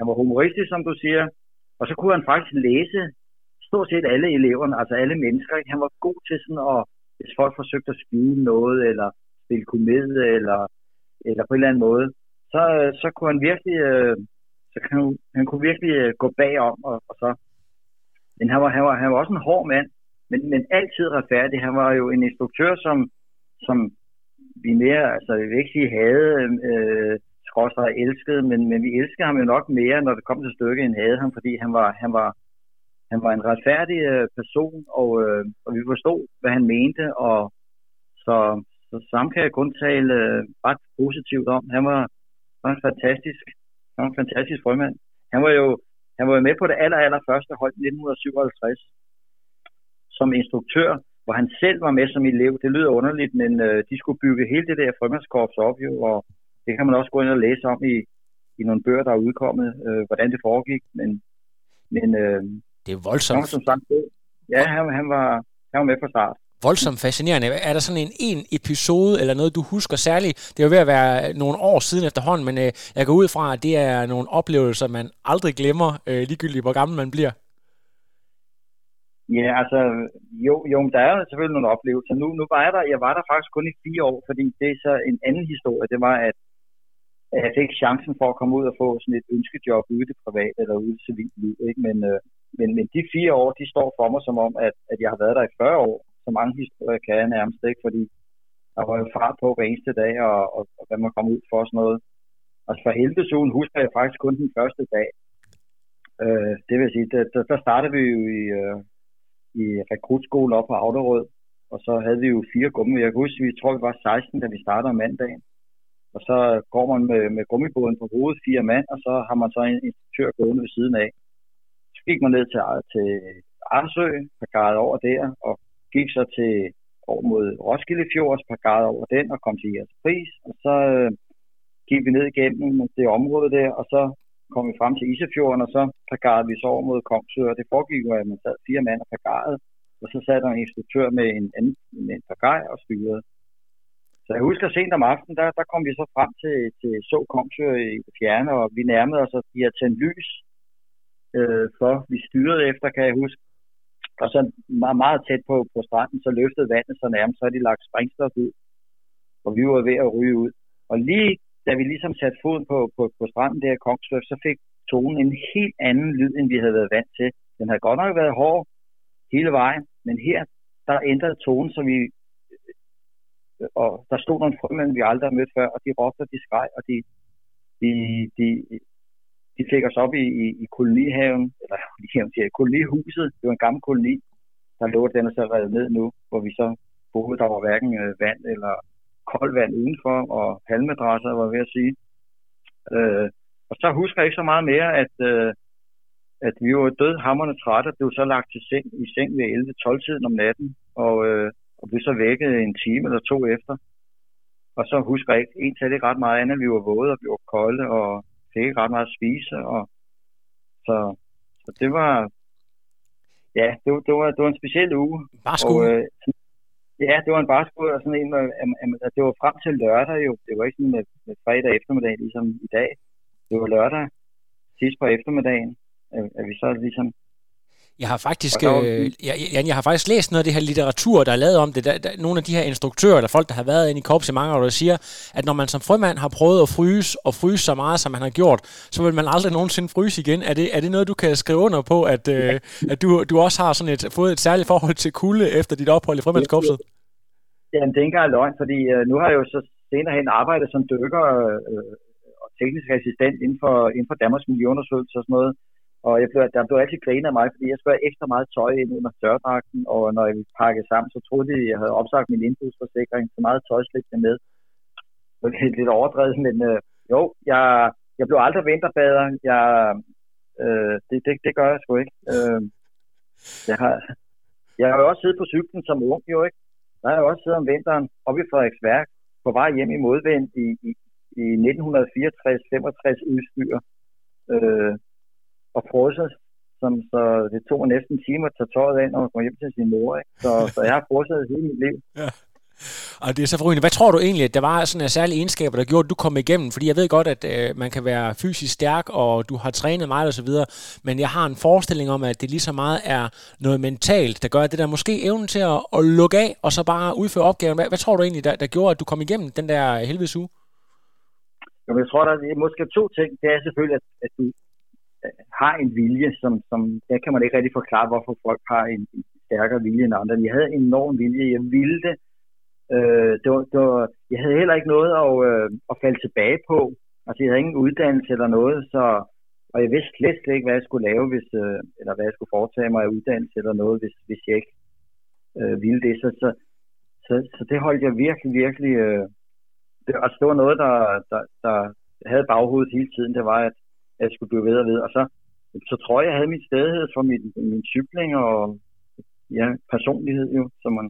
han var humoristisk, som du siger, og så kunne han faktisk læse stort set alle eleverne, altså alle mennesker. Ikke? Han var god til sådan at, hvis folk forsøgte at skjule noget, eller spille komedie, eller, eller på en eller anden måde, så, øh, så kunne han virkelig, øh, så kan han, han kunne virkelig øh, gå bagom, og, og så, men han var, han, var, han var også en hård mand, men, men altid retfærdig. Han var jo en instruktør, som, som vi mere, altså jeg vil ikke sige havde, øh, skråstrej elskede, men, men vi elskede ham jo nok mere, når det kom til stykket, end havde ham, fordi han var, han var, han var en retfærdig øh, person, og, øh, og vi forstod, hvad han mente, og så, så sammen kan jeg kun tale øh, ret positivt om. Han var, var en fantastisk, han var en fantastisk frømand. Han var jo han var jo med på det aller, aller første hold 1957 som instruktør, hvor han selv var med som elev. Det lyder underligt, men øh, de skulle bygge hele det der frømandskorps op jo, og det kan man også gå ind og læse om i, i nogle bøger, der er udkommet, øh, hvordan det foregik. Men, men øh, det er voldsomt. Han var, som sagt, ja, han, han, var, han var med fra start. Voldsomt fascinerende. Er der sådan en, en episode eller noget, du husker særligt? Det er jo ved at være nogle år siden efterhånden, men øh, jeg går ud fra, at det er nogle oplevelser, man aldrig glemmer, øh, ligegyldigt hvor gammel man bliver. Ja, altså, jo, jo der er selvfølgelig nogle oplevelser. Nu, nu var jeg der, jeg var der faktisk kun i fire år, fordi det er så en anden historie. Det var, at jeg fik chancen for at komme ud og få sådan et ønskejob ude i det private eller ude i det civile liv. Ikke? Men, øh, men, men de fire år, de står for mig som om, at, at jeg har været der i 40 år. Så mange historier kan jeg nærmest ikke, fordi der var jo fart på hver eneste dag, og, og, og hvad man kom ud for sådan noget. Og for helvedesugen husker jeg faktisk kun den første dag. Øh, det vil sige, der, der, der startede vi jo i, øh, i rekrutskolen op på Auderød, og så havde vi jo fire gummi. Jeg kan huske, vi tror, vi var 16, da vi startede om mandagen. Og så går man med, med gummibåden på hovedet, fire mand, og så har man så en instruktør gående ved siden af. Så gik man ned til, til Arsø, par over der, og gik så til over mod Roskilde Fjord, par over den, og kom til jeres pris. Og så øh, gik vi ned igennem det område der, og så kom vi frem til Isefjorden, og så parkerede vi så over mod Kongsø, og det foregik jo, at man sad fire mand og parkerede, og så sad der en instruktør med en anden med en pagaj og styrede. Så jeg husker sent om aftenen, der, der kom vi så frem til, til så Kongsø i det fjerne, og vi nærmede os, at de havde tændt lys øh, for. Vi styrede efter, kan jeg huske. Og så meget, meget tæt på, på stranden, så løftede vandet så nærmest, så havde de lagt springstof ud. Og vi var ved at ryge ud. Og lige da vi ligesom satte foden på, på, på stranden der i Kongsø, så fik tonen en helt anden lyd, end vi havde været vant til. Den havde godt nok været hård hele vejen, men her, der ændrede tonen, så vi og der stod nogle frømænd, vi aldrig har mødt før, og de råbte, og de skreg, og de, de, de, de fik os op i, i, i kolonihaven, eller kolonihaven, siger, kolonihuset, det var en gammel koloni, der lå, den er så revet ned nu, hvor vi så boede, der var hverken øh, vand eller koldt vand udenfor, og halmedræsser, var ved at sige. Øh, og så husker jeg ikke så meget mere, at, øh, at vi var død hammerne trætte, og blev så lagt til seng, i seng ved 11-12 tiden om natten, og, øh, og blev så vækket en time eller to efter. Og så husker jeg ikke, en til ikke ret meget andet, vi var våde, og vi var kolde, og fik ikke ret meget at spise, og så, så det var, ja, det var, det var, det var en speciel uge. Og, uge. øh, ja, det var en barskud, og sådan en, øh, at det var frem til lørdag jo. Det var ikke sådan med, med fredag eftermiddag, ligesom i dag. Det var lørdag, sidst på eftermiddagen, at, at vi så ligesom Jeg har faktisk, øh, jeg, jeg har faktisk læst noget af det her litteratur, der er lavet om det. Der, der, nogle af de her instruktører, eller folk, der har været inde i korps i mange år, der siger, at når man som frømand har prøvet at fryse, og fryse så meget, som man har gjort, så vil man aldrig nogensinde fryse igen. Er det, er det noget, du kan skrive under på, at, øh, at du, du også har sådan et, fået et særligt forhold til kulde efter dit ophold i frømandskorpset? Jamen, det er ikke engang løgn, fordi øh, nu har jeg jo så senere hen arbejdet som dykker øh, og teknisk assistent inden for, inden for Danmarks Miljøundersøgelse og sådan noget. Og jeg blev, der blev altid grinet af mig, fordi jeg skulle have ekstra meget tøj ind under størdragten, og når jeg ville pakke sammen, så troede de, at jeg havde opsagt min indbrugsforsikring, så meget tøj slet jeg med. Det er lidt, lidt overdrevet, men øh, jo, jeg, jeg blev aldrig vinterbader. Jeg, øh, det, det, det gør jeg sgu ikke. Øh, jeg, har, jeg har jo også siddet på cyklen som ung, jo ikke? Der har jeg også siddet om vinteren oppe i Frederiksværk på vej hjem i modvind i, i, i 1964-65 udstyr øh, og frosset, som, så det tog næsten en time at tage tøjet af, når man kom hjem til sin mor. Ikke? Så, så jeg har frosset hele mit liv. Og det er så forrygende. Hvad tror du egentlig, at der var sådan en særlige egenskaber, der gjorde, at du kom igennem? Fordi jeg ved godt, at øh, man kan være fysisk stærk, og du har trænet meget og så videre, men jeg har en forestilling om, at det lige så meget er noget mentalt, der gør, at det der måske evnen til at, at lukke af, og så bare udføre opgaven. Hvad, hvad tror du egentlig, der, der gjorde, at du kom igennem den der helvedes uge? Jeg tror, der er måske to ting. Det er selvfølgelig, at, at du Øh, har en vilje, som, som der kan man ikke rigtig forklare, hvorfor folk har en, en stærkere vilje end andre. Jeg havde en enorm vilje. Jeg ville det. Øh, det, var, det var, jeg havde heller ikke noget at, øh, at falde tilbage på. Altså, jeg havde ingen uddannelse eller noget, så, og jeg vidste slet, slet ikke, hvad jeg skulle lave, hvis, øh, eller hvad jeg skulle foretage mig af uddannelse eller noget, hvis, hvis jeg ikke øh, ville det. Så, så, så, så det holdt jeg virkelig, virkelig... Øh, det, altså, det var noget, der, der, der havde baghovedet hele tiden. Det var, at jeg skulle blive ved og ved. Og så, så tror jeg, jeg havde min stedighed for min, min cykling og ja, personlighed jo, som man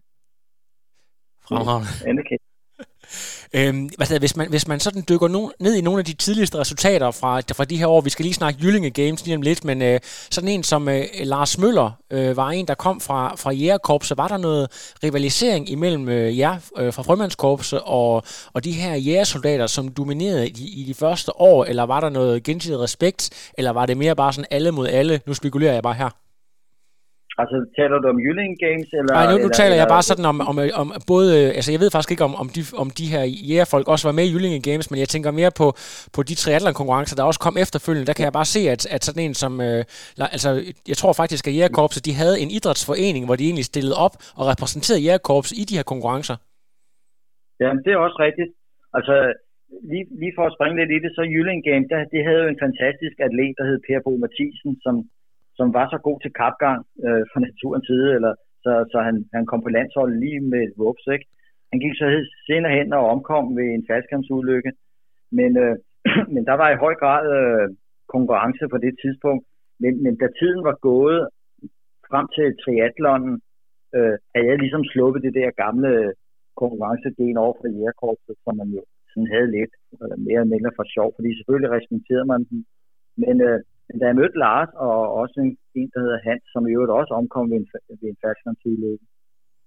Fremragende. anerkender. Øhm, altså, hvis, man, hvis man sådan dykker no, ned i nogle af de tidligste resultater fra, fra de her år, vi skal lige snakke Jyllinge Games lige om lidt, men øh, sådan en som øh, Lars Møller øh, var en, der kom fra, fra Jægerkorpset. Var der noget rivalisering imellem øh, jer øh, fra Frømandskorpset og, og de her jægersoldater, som dominerede i, i de første år, eller var der noget gensidig respekt, eller var det mere bare sådan alle mod alle? Nu spekulerer jeg bare her. Altså, taler du om Jylling Games? Eller, Nej, nu, nu eller, taler jeg bare sådan om, om, om både, øh, altså jeg ved faktisk ikke om, om, de, om de her jægerfolk også var med i Jyllinge Games, men jeg tænker mere på, på de triathlon-konkurrencer, der også kom efterfølgende. Der kan jeg bare se, at, at sådan en som, øh, altså jeg tror faktisk, at jægerkorpset, de havde en idrætsforening, hvor de egentlig stillede op og repræsenterede jægerkorpset i de her konkurrencer. Jamen, det er også rigtigt. Altså, lige, lige for at springe lidt i det, så Jylling Games, der, det havde jo en fantastisk atlet, der hed Per Bo Mathisen, som som var så god til kapgang øh, fra naturens side, eller, så, så han, han kom på landsholdet lige med et vups, ikke? Han gik så senere hen og omkom ved en faldskærmsulykke, men, øh, men der var i høj grad øh, konkurrence på det tidspunkt, men, men da tiden var gået frem til triathlonen, øh, havde jeg ligesom sluppet det der gamle konkurrencegen over for jægerkorpset, som man jo sådan havde lidt øh, mere eller mindre for sjov, fordi selvfølgelig respekterede man den, men øh, men da jeg mødte Lars, og også en, en der hedder Hans, som i øvrigt også omkom ved en, ved en faldskærmsulykke.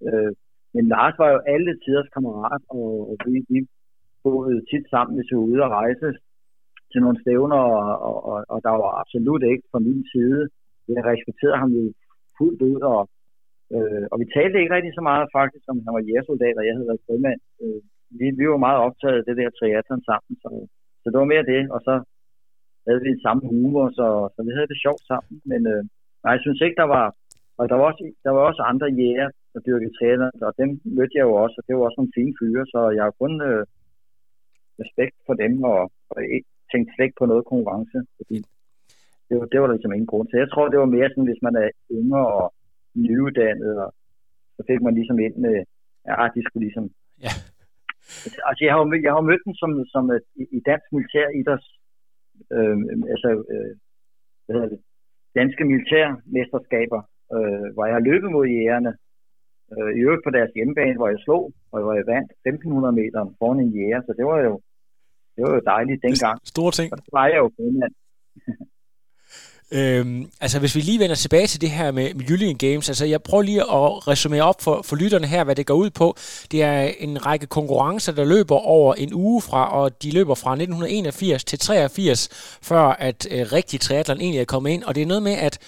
Øh, men Lars var jo alle tiders kammerat, og, og vi, vi boede tit sammen, hvis vi var ude og rejse til nogle stævner, og, og, og, og der var absolut ikke fra min side. Jeg respekterede ham jo fuldt ud, og, øh, og vi talte ikke rigtig så meget faktisk, om han var jægersoldat, og jeg havde været frømand. Øh, vi, vi var meget optaget af det der triathlon sammen, så, så det var mere det, og så havde vi den samme humor, så, så vi havde det sjovt sammen. Men øh, nej, jeg synes ikke, der var... Og der var også, der var også andre jæger, og dyrkede træner, og dem mødte jeg jo også, og det var også nogle fine fyre, så jeg har kun øh, respekt for dem, og, og ikke tænkt slet ikke på noget konkurrence, fordi det var, det var der ligesom ingen grund til. Jeg tror, det var mere sådan, hvis man er yngre og nyuddannet, og så fik man ligesom ind med, ja, de skulle ligesom... Ja. Altså, jeg har jo mødt, jeg har mødt dem som, som et, i dansk militær idræts, øh, altså, øh, hvad hedder det, danske militærmesterskaber, øh, hvor jeg har løbet mod jægerne, øh, i øvrigt på deres hjemmebane, hvor jeg slog, og hvor jeg vandt 1500 meter foran en jæger, så det var jo, det var jo dejligt dengang. Store ting. Og det var jeg jo formand. Øhm, altså hvis vi lige vender tilbage til det her med, med Julian Games, altså jeg prøver lige at resumere op for, for lytterne her, hvad det går ud på. Det er en række konkurrencer, der løber over en uge fra, og de løber fra 1981 til 83, før at øh, rigtig triathlon egentlig er kommet ind, og det er noget med, at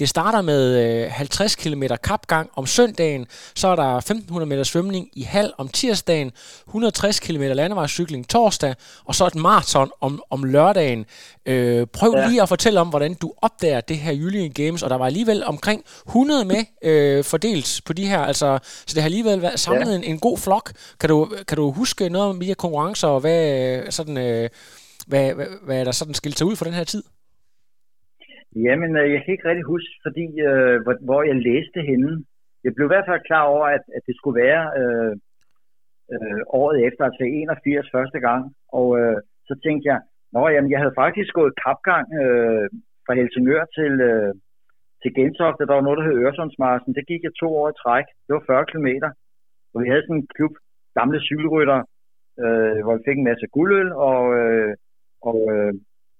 det starter med øh, 50 km kapgang om søndagen, så er der 1500 meter svømning i halv om tirsdagen, 160 km landevejscykling torsdag, og så et maraton om, om lørdagen. Øh, prøv ja. lige at fortælle om, hvordan du opdager det her Julian Games, og der var alligevel omkring 100 med øh, fordelt på de her, altså, så det har alligevel været samlet ja. en, en god flok. Kan du, kan du huske noget om de her konkurrencer, og hvad, sådan, øh, hvad, hvad, hvad der sådan skilte sig ud for den her tid? Jamen, øh, jeg kan ikke rigtig huske, fordi øh, hvor, hvor jeg læste hende. Jeg blev i hvert fald klar over, at, at det skulle være øh, øh, året efter, altså 81 første gang. Og øh, så tænkte jeg, Nå, jamen, jeg havde faktisk gået kapgang øh, fra Helsingør til, øh, til Gentofte. Der var noget, der hed Øresundsmarsen. Det gik jeg to år i træk. Det var 40 km. Og vi havde sådan en klub, gamle cykelrytter, øh, hvor vi fik en masse guldøl, og, øh, og øh,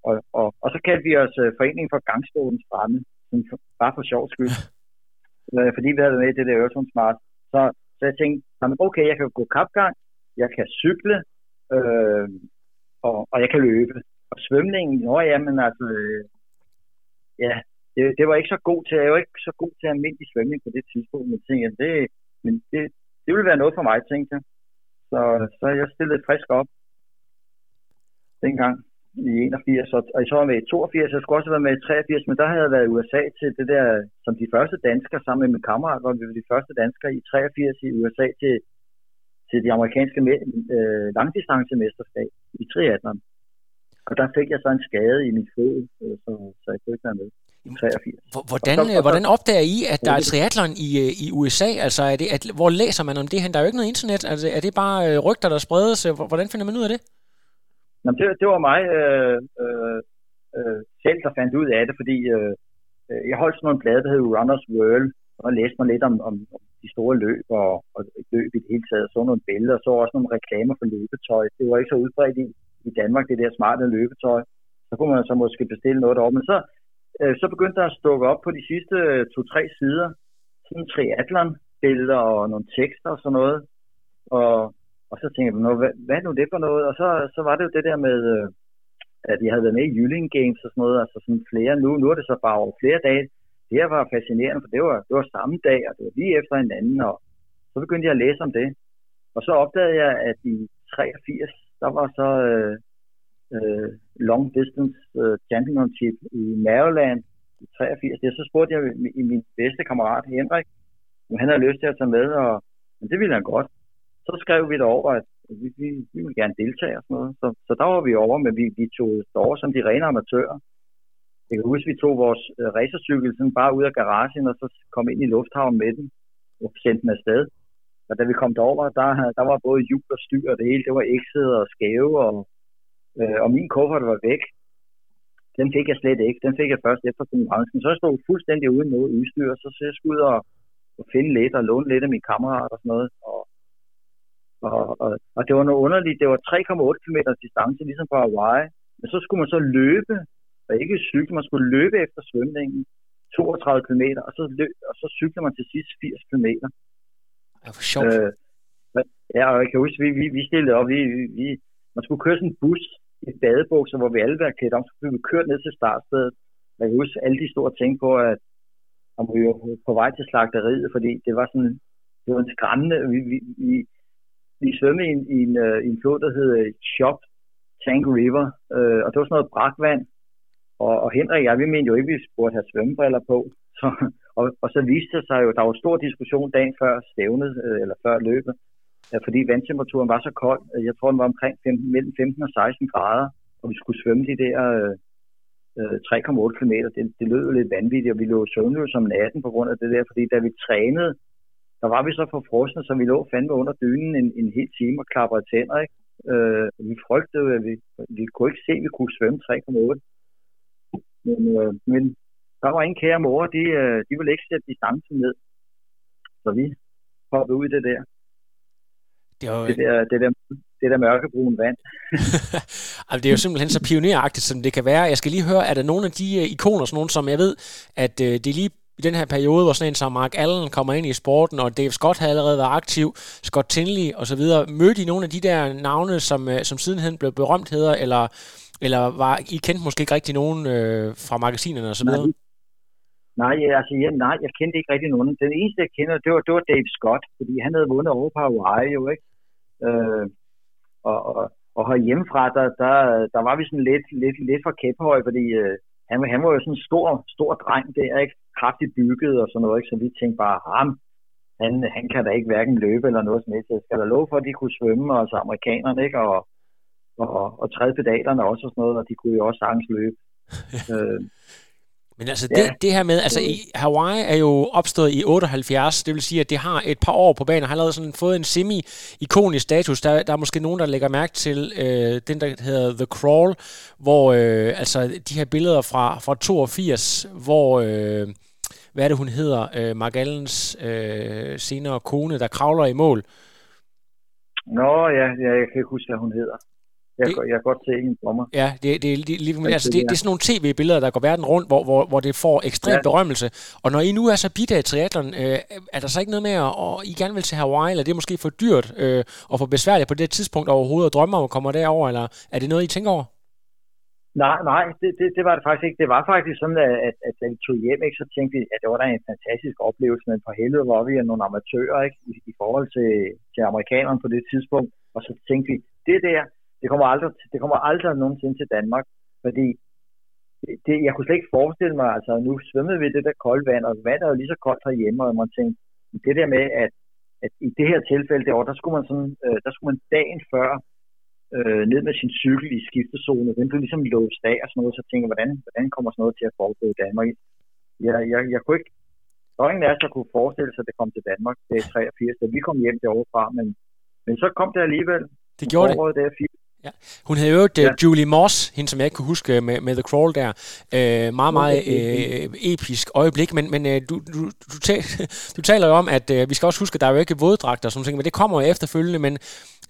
og, og, og så kaldte vi os uh, Forening for Gangståens Fremme, bare for sjov skyld. uh, fordi vi havde været med i det der Øresundsmart. Så, så jeg tænkte, okay, jeg kan gå kapgang, jeg kan cykle, øh, og, og jeg kan løbe. Og svømningen, nå ja, men altså, øh, ja, det, det, var ikke så god til, jeg var ikke så god til almindelig svømning på det tidspunkt, men tænkte, det, men det, det ville være noget for mig, tænkte jeg. Så, så jeg stillede frisk op dengang i 81, og, og så var med i 82, jeg skulle også have været med i 83, men der havde jeg været i USA til det der, som de første danskere, sammen med min kammerat, var vi de første danskere i 83 i USA til, til de amerikanske øh, langdistancemesterskab i triathlon. Og der fik jeg så en skade i min fod, øh, så, så jeg kunne ikke være med. 83. Hvordan, så, så, hvordan opdager I, at der er triathlon i, øh, i USA? Altså, er det, at, hvor læser man om det? Der er jo ikke noget internet. Altså, er det bare øh, rygter, der spredes? Hvordan finder man ud af det? Nå, det, det var mig øh, øh, øh, selv, der fandt ud af det, fordi øh, øh jeg holdt sådan nogle blade, der hed Runners World, og læste mig lidt om, om, om de store løb og, og løb i det hele taget, så nogle billeder, og så også nogle reklamer for løbetøj. Det var ikke så udbredt i, i Danmark, det der smarte løbetøj. Så kunne man så måske bestille noget deroppe. Men så, øh, så begyndte der at stukke op på de sidste øh, to-tre sider, sådan triathlon-billeder og nogle tekster og sådan noget. Og, og så tænkte jeg, hvad, hvad er nu det for noget? Og så, så var det jo det der med, øh, at jeg havde været med i Jylling Games og sådan noget, altså sådan flere, nu, nu er det så bare over flere dage. Det her var fascinerende, for det var, det var samme dag, og det var lige efter hinanden, og så begyndte jeg at læse om det. Og så opdagede jeg, at i 83, der var så øh, øh, Long Distance øh, Championship i Maryland i 83. Det, så spurgte jeg min, min bedste kammerat Henrik, om han havde lyst til at tage med, og men det ville han godt så skrev vi derover, at vi, vi, vi ville gerne deltage og sådan noget. Så, så der var vi over, men vi, vi tog over som de rene amatører. Jeg kan huske, at vi tog vores øh, racercykel sådan bare ud af garagen, og så kom ind i lufthavnen med den og sendte den afsted. Og da vi kom derover, der, der var både hjul og styr og det hele. Det var ekset og skæve, og, øh, og min kuffert var væk. Den fik jeg slet ikke. Den fik jeg først efter konkurrencen. Så jeg stod fuldstændig uden noget udstyr, så, så jeg skulle ud og, og finde lidt og låne lidt af mine kammerater og sådan noget. Og og, og, og det var noget underligt. Det var 3,8 km distance, ligesom på Hawaii. Men så skulle man så løbe, og ikke cykle, man skulle løbe efter svømningen. 32 km, og så, løb, og så cykler man til sidst 80 km. Ja, for sjovt. Øh, ja, og jeg kan huske, vi, vi, vi stillede op, vi, vi, man skulle køre sådan en bus i badebukser, hvor vi alle var klædt om, så blev vi kørt ned til startstedet. Jeg kan huske alle de store ting på, at om vi var på vej til slagteriet, fordi det var sådan, det var en skræmmende, vi, vi, vi, vi svømmede i en, i en, uh, i en flod, der hedder Chop Tank River, uh, og det var sådan noget brakvand, og, og Henrik og jeg, vi mente jo ikke, at vi burde have svømmebriller på, så, og, og så viste det sig jo, der var stor diskussion dagen før stævnet, øh, eller før løbet, øh, fordi vandtemperaturen var så kold. Øh, jeg tror, den var omkring 15, mellem 15 og 16 grader, og vi skulle svømme de der øh, øh 3,8 km. Det, det lød jo lidt vanvittigt, og vi lå søvnløse om natten på grund af det der, fordi da vi trænede der var vi så for frosne, så vi lå fandme under dynen en, en hel time og klaprede tænder, ikke? Øh, vi frygtede, at vi, vi kunne ikke se, at vi kunne svømme 3,8. Men, øh, men der var en kære mor, de, øh, de ville ikke sætte distancen ned. Så vi hoppede ud i det der. Det, var... det, der, det, der, det der mørkebrune vand. altså, det er jo simpelthen så pioneragtigt, som det kan være. Jeg skal lige høre, er der nogle af de uh, ikoner, sådan nogle, som jeg ved, at uh, det er lige i den her periode, hvor sådan en som Mark Allen kommer ind i sporten, og Dave Scott har allerede været aktiv, Scott Tinley og så videre. Mødte I nogle af de der navne, som, uh, som sidenhen blev berømtheder, eller, eller var I kendte måske ikke rigtig nogen uh, fra magasinerne videre? Nej, Nej, altså, ja, nej, jeg kendte ikke rigtig nogen. Den eneste, jeg kender, det var, det var Dave Scott, fordi han havde vundet over på Hawaii jo, ikke? Øh, og, og, og herhjemmefra, der, der, der var vi sådan lidt, lidt, lidt for kæphøj, fordi øh, han, han var jo sådan en stor, stor dreng der, ikke? Kraftigt bygget og sådan noget, ikke? Så vi tænkte bare, ham, han, han kan da ikke hverken løbe eller noget som helst. Jeg skal da love for, at de kunne svømme, og så amerikanerne, ikke? Og, og, og, og træde pedalerne også og sådan noget, og de kunne jo også sagtens løbe. øh, men altså ja. det, det her med, altså i Hawaii er jo opstået i 78, det vil sige, at det har et par år på banen, og har allerede sådan fået en semi-ikonisk status. Der, der er måske nogen, der lægger mærke til øh, den, der hedder The Crawl, hvor øh, altså de her billeder fra, fra 82, hvor... Øh, hvad er det, hun hedder? Øh, Mark Allens øh, senere kone, der kravler i mål. Nå ja, ja, jeg kan ikke huske, hvad hun hedder. Jeg, det, jeg kan godt se hende for mig. Ja, det, det, det, det, altså, det, det er sådan nogle tv-billeder, der går verden rundt, hvor, hvor, hvor det får ekstrem ja. berømmelse. Og når I nu er så bitte af triathlon, øh, er der så ikke noget med, at og I gerne vil til Hawaii, eller det er måske for dyrt øh, og for besværligt på det tidspunkt overhovedet at drømme om at komme derover, eller er det noget, I tænker over? Nej, nej, det, det, det var det faktisk ikke. Det var faktisk sådan, at, at, at da vi tog hjem, ikke, så tænkte vi, at det var da en fantastisk oplevelse, men for helvede var vi nogle amatører ikke, i, i forhold til, til amerikanerne på det tidspunkt. Og så tænkte vi, det der, det kommer aldrig, det kommer aldrig nogensinde til Danmark, fordi det, jeg kunne slet ikke forestille mig, altså nu svømmede vi det der kolde vand, og vandet er jo lige så koldt herhjemme, og man tænkte, det der med, at, at i det her tilfælde derovre, der skulle man sådan, øh, der skulle man dagen før øh, ned med sin cykel i skiftezone, den blev ligesom låst af og sådan noget, så tænkte jeg, hvordan, hvordan kommer sådan noget til at foregå i Danmark? Jeg, jeg, jeg kunne ikke, der var ingen af os, der kunne forestille sig, at det kom til Danmark. Det er 83, da vi kom hjem derovre fra, men, men så kom det alligevel. Det gjorde det. Der, Ja. Hun havde jo ja. uh, Julie Moss, hende som jeg ikke kunne huske med, med The Crawl der. Uh, meget, meget uh, episk øjeblik, men, men uh, du, du, du, tal, du taler jo om, at uh, vi skal også huske, at der er jo ikke våddragter sådan ting, men det kommer jo efterfølgende, men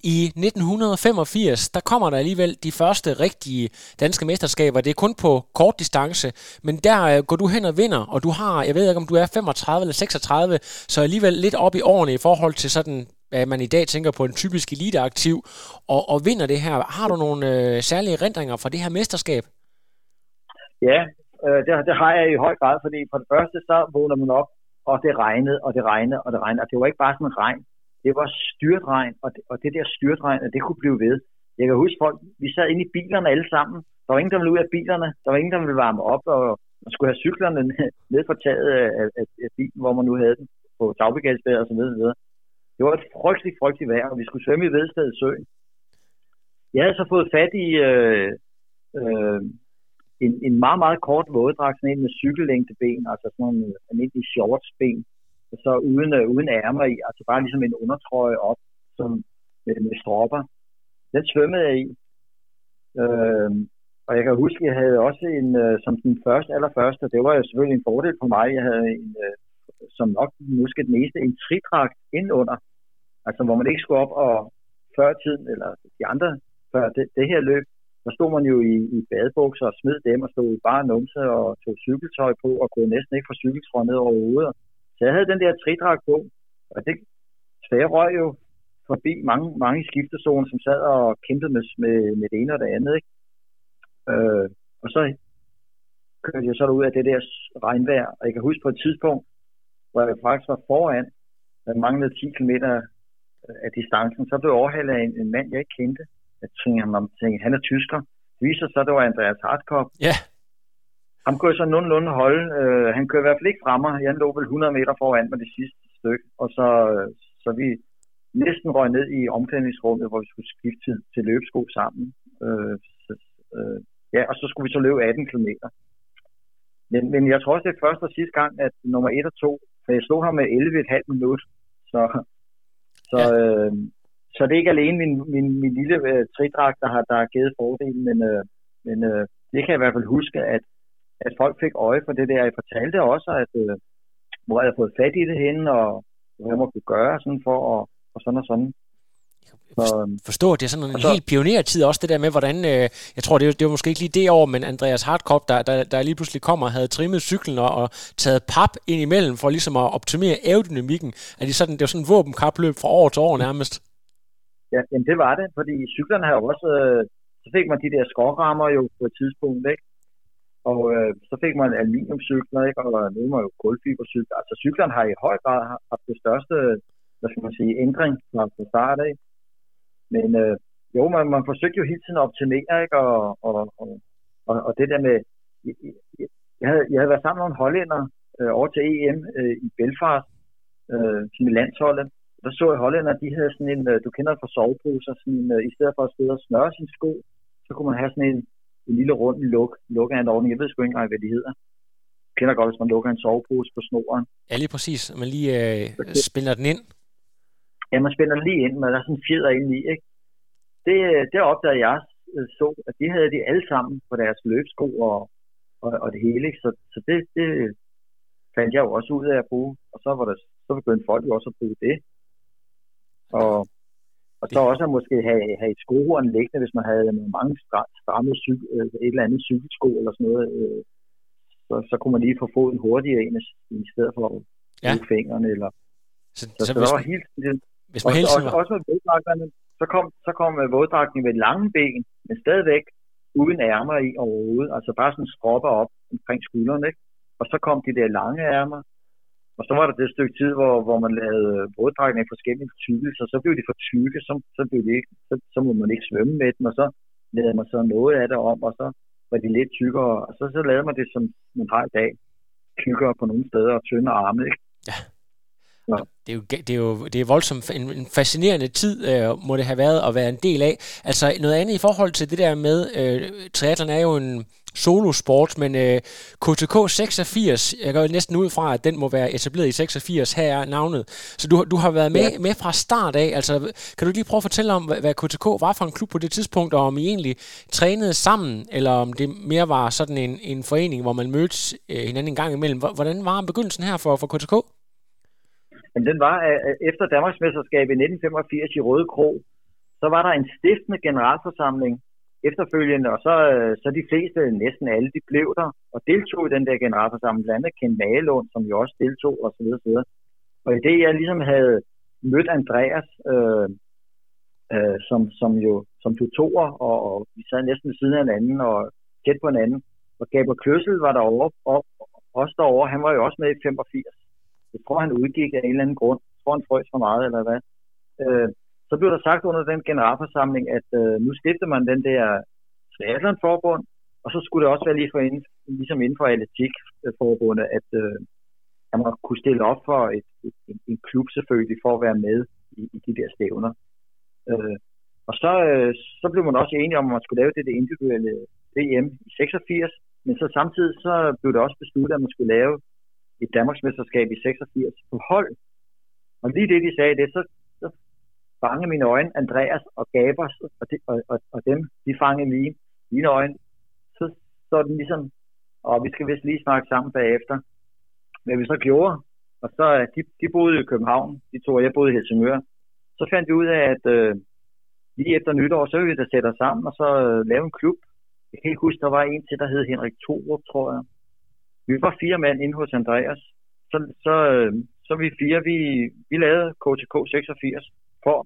i 1985, der kommer der alligevel de første rigtige danske mesterskaber. Det er kun på kort distance, men der går du hen og vinder, og du har, jeg ved ikke om du er 35 eller 36, så alligevel lidt op i årene i forhold til sådan hvad man i dag tænker på en typisk eliteaktiv, og, og vinder det her. Har du nogle øh, særlige erindringer fra det her mesterskab? Ja, øh, det, det har jeg i høj grad, fordi for det første så vågner man op, og det regnede, og det regnede, og det regnede. Og det var ikke bare sådan regn, det var styrtregn, og det, og det der styrtregn, det kunne blive ved. Jeg kan huske folk, vi sad inde i bilerne alle sammen. Der var ingen, der ville ud af bilerne. Der var ingen, der ville varme op, og man skulle have cyklerne ned fra taget af, af, af bilen, hvor man nu havde den, på Tagbegalsbæret og så videre. Det var et frygteligt, frygteligt vejr, og vi skulle svømme i Vedstedet Søen. Jeg havde så fået fat i øh, øh, en, en meget, meget kort våddragt, sådan en med cykellængdeben, altså sådan en almindelig shortsben, og så uden, øh, uden ærmer i, altså bare ligesom en undertrøje op som, med, med stropper. Den svømmede jeg i. Øh, og jeg kan huske, at jeg havde også en, øh, som den første, allerførste, det var jo selvfølgelig en fordel for mig, jeg havde en, øh, som nok måske den eneste, en tridragt ind under. Altså hvor man ikke skulle op og før tiden, eller de andre før det, det her løb, der stod man jo i, i badebukser og smed dem og stod bare numse og tog cykeltøj på og kunne næsten ikke få cykeltøj ned over hovedet. Så jeg havde den der tridragt på, og det, så jeg røg jo forbi mange, mange skiftezoner, som sad og kæmpede med, med, med det ene og det andet. Ikke? Øh, og så kørte jeg så ud af det der regnvejr, og jeg kan huske på et tidspunkt, hvor jeg faktisk var foran, der manglede 10 km af distancen, så blev overhalet af en, en mand, jeg ikke kendte. Jeg tænkte, han, tænkte, han er tysker. Det viser sig, at det var Andreas Hartkop. Ja. ham kunne jeg så nogenlunde holde. Øh, han kører i hvert fald ikke fremme. Han lå vel 100 meter foran med det sidste stykke. Og så, så vi næsten røg ned i omklædningsrummet, hvor vi skulle skifte til, til løbesko sammen. Øh, så, øh, ja, og så skulle vi så løbe 18 km. Men, men jeg tror også, det er første og sidste gang, at nummer 1 og 2, for jeg slog ham med 11,5 minut. Så, så, ja. øh, så det er ikke alene min, min, min lille øh, tridragt, der har, der har givet fordelen, men, øh, men øh, det kan jeg i hvert fald huske, at, at folk fik øje for det der. Jeg fortalte også, at øh, hvor jeg havde fået fat i det henne, og hvad man kunne gøre sådan for, og, og sådan og sådan. Så, forstå, det er sådan en så, helt pionertid også, det der med, hvordan, øh, jeg tror, det, det var måske ikke lige det år, men Andreas Hartkop, der, der, der lige pludselig kommer og havde trimmet cyklen og, og taget pap ind imellem for ligesom at optimere aerodynamikken. Er det, sådan, det var sådan en våbenkapløb fra år til år nærmest? Ja, jamen det var det, fordi cyklerne har jo også, øh, så fik man de der skårrammer jo på et tidspunkt, ikke? Og øh, så fik man aluminiumcykler, ikke? og nu er man jo kulfibercykler. Altså cyklerne har i høj grad haft det største, hvad skal man sige, ændring fra start af. Men øh, jo, man, man forsøgte jo hele tiden at optimere, ikke? Og, og, og, og, og det der med, jeg havde, jeg havde været sammen med nogle hollænder øh, over til EM øh, i Belfast, øh, som i landsholdet. Der så jeg hollænder, de havde sådan en, øh, du kender det fra soveposer, sådan en, øh, i stedet for at sidde og smøre sin sko, så kunne man have sådan en, en lille rund luk, lukke af en ordning. Jeg ved sgu ikke engang, hvad de hedder. Jeg kender godt, hvis man lukker en sovepose på snoren. Ja, lige præcis. Man lige øh, spænder den ind. Ja, man spænder den lige ind, men der er sådan en fjeder inde i, ikke? Det, det opdagede jeg øh, så, at de havde de alle sammen på deres løbsko og, og, og det hele, ikke? Så, så det, det fandt jeg jo også ud af at bruge. Og så, var der, så begyndte folk jo også at bruge det. Og, og så også at måske have, have et skohorn liggende, hvis man havde mange stramme cykel, øh, et eller andet cykelsko eller sådan noget. Øh, så, så kunne man lige få foden hurtigere ind i stedet for at ja. fingrene. Eller, så, så, så, så der var helt... Hvis man også, også, også med våddragterne, så kom, så kom våddragten med lange ben, men stadigvæk uden ærmer i overhovedet. Altså bare sådan skropper op omkring skuldrene, ikke? Og så kom de der lange ærmer, og så var der det stykke tid, hvor, hvor man lavede våddragten i forskellige tykkelser, så blev de for tykke, så, så, blev de ikke, så, så må man ikke svømme med dem, og så lavede man så noget af det om, og så var de lidt tykkere, og så, så lavede man det, som man har i dag, tykkere på nogle steder og tyndere arme, ikke? Ja. Ja. Det er jo, det er jo det er voldsomt en, en fascinerende tid, øh, må det have været at være en del af. Altså noget andet i forhold til det der med, øh, triathlon er jo en solosport, men øh, KTK 86, jeg går næsten ud fra, at den må være etableret i 86, her er navnet. Så du, du har været med, ja. med fra start af. Altså, kan du lige prøve at fortælle om, hvad, hvad KTK var for en klub på det tidspunkt, og om I egentlig trænede sammen, eller om det mere var sådan en, en forening, hvor man mødtes øh, hinanden en gang imellem. Hvordan var begyndelsen her for, for KTK? Jamen, den var øh, øh, efter Danmarksmesterskabet i 1985 i Røde Kro, så var der en stiftende generalforsamling efterfølgende, og så, øh, så de fleste, næsten alle, de blev der og deltog i den der generalforsamling, blandt andet Ken Magelund, som jo også deltog, og så videre, så videre. Og i det, jeg ligesom havde mødt Andreas, øh, øh, som, som jo som tutorer, og, og vi sad næsten ved siden af hinanden og tæt på hinanden. Og Gabriel Kløssel var derovre, og også derovre, han var jo også med i 85. Jeg tror, han udgik af en eller anden grund. Jeg tror, han frøs for meget, eller hvad. Øh, så blev der sagt under den generalforsamling, at øh, nu stifter man den der triathlonforbund, og så skulle det også være lige for inden, ligesom inden for atletikforbundet, at, øh, at man kunne stille op for et, et, en, en klub selvfølgelig for at være med i, i de der stævner. Øh, og så, øh, så blev man også enige om, at man skulle lave det, det individuelle VM i 86, men så samtidig så blev det også besluttet, at man skulle lave et Danmarksmesterskab i 86 på hold. Og lige det, de sagde det, så, så fangede mine øjne Andreas og Gabers, og, de, og, og, og dem, de fangede lige mine øjne. Så så den ligesom, og vi skal vist lige snakke sammen bagefter. Men vi så gjorde, og så øh, de, de boede i København, de to, og jeg boede i Helsingør. Så fandt vi ud af, at øh, lige efter nytår, så ville vi da sætte os sammen og så øh, lave en klub. Jeg kan ikke huske, der var en til, der hed Henrik Thorup, tror jeg. Vi var fire mænd inde hos Andreas. Så, så, øh, så vi fire, vi, vi lavede KTK 86 for,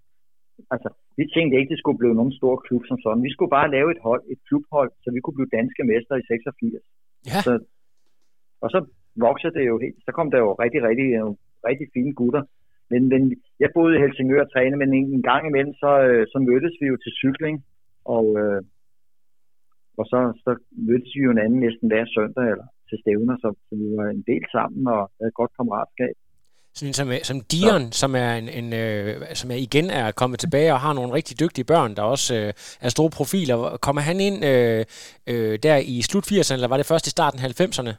altså, vi tænkte ikke, det skulle blive nogen stor klub som sådan. Vi skulle bare lave et hold, et klubhold, så vi kunne blive danske mester i 86. Ja. Så, og så voksede det jo helt. Så kom der jo rigtig, rigtig, rigtig fine gutter. Men, men jeg boede i Helsingør og trænede, men en, en gang imellem, så, øh, så mødtes vi jo til cykling. Og, øh, og så, så mødtes vi jo en anden næsten hver søndag eller til stævner, så, så vi var en del sammen og havde et godt kammeratskab. Sådan som, som Dion, ja. som, er en, en, øh, som er igen er kommet tilbage og har nogle rigtig dygtige børn, der også øh, er store profiler. Kommer han ind øh, øh, der i slut 80'erne, eller var det først i starten af 90'erne?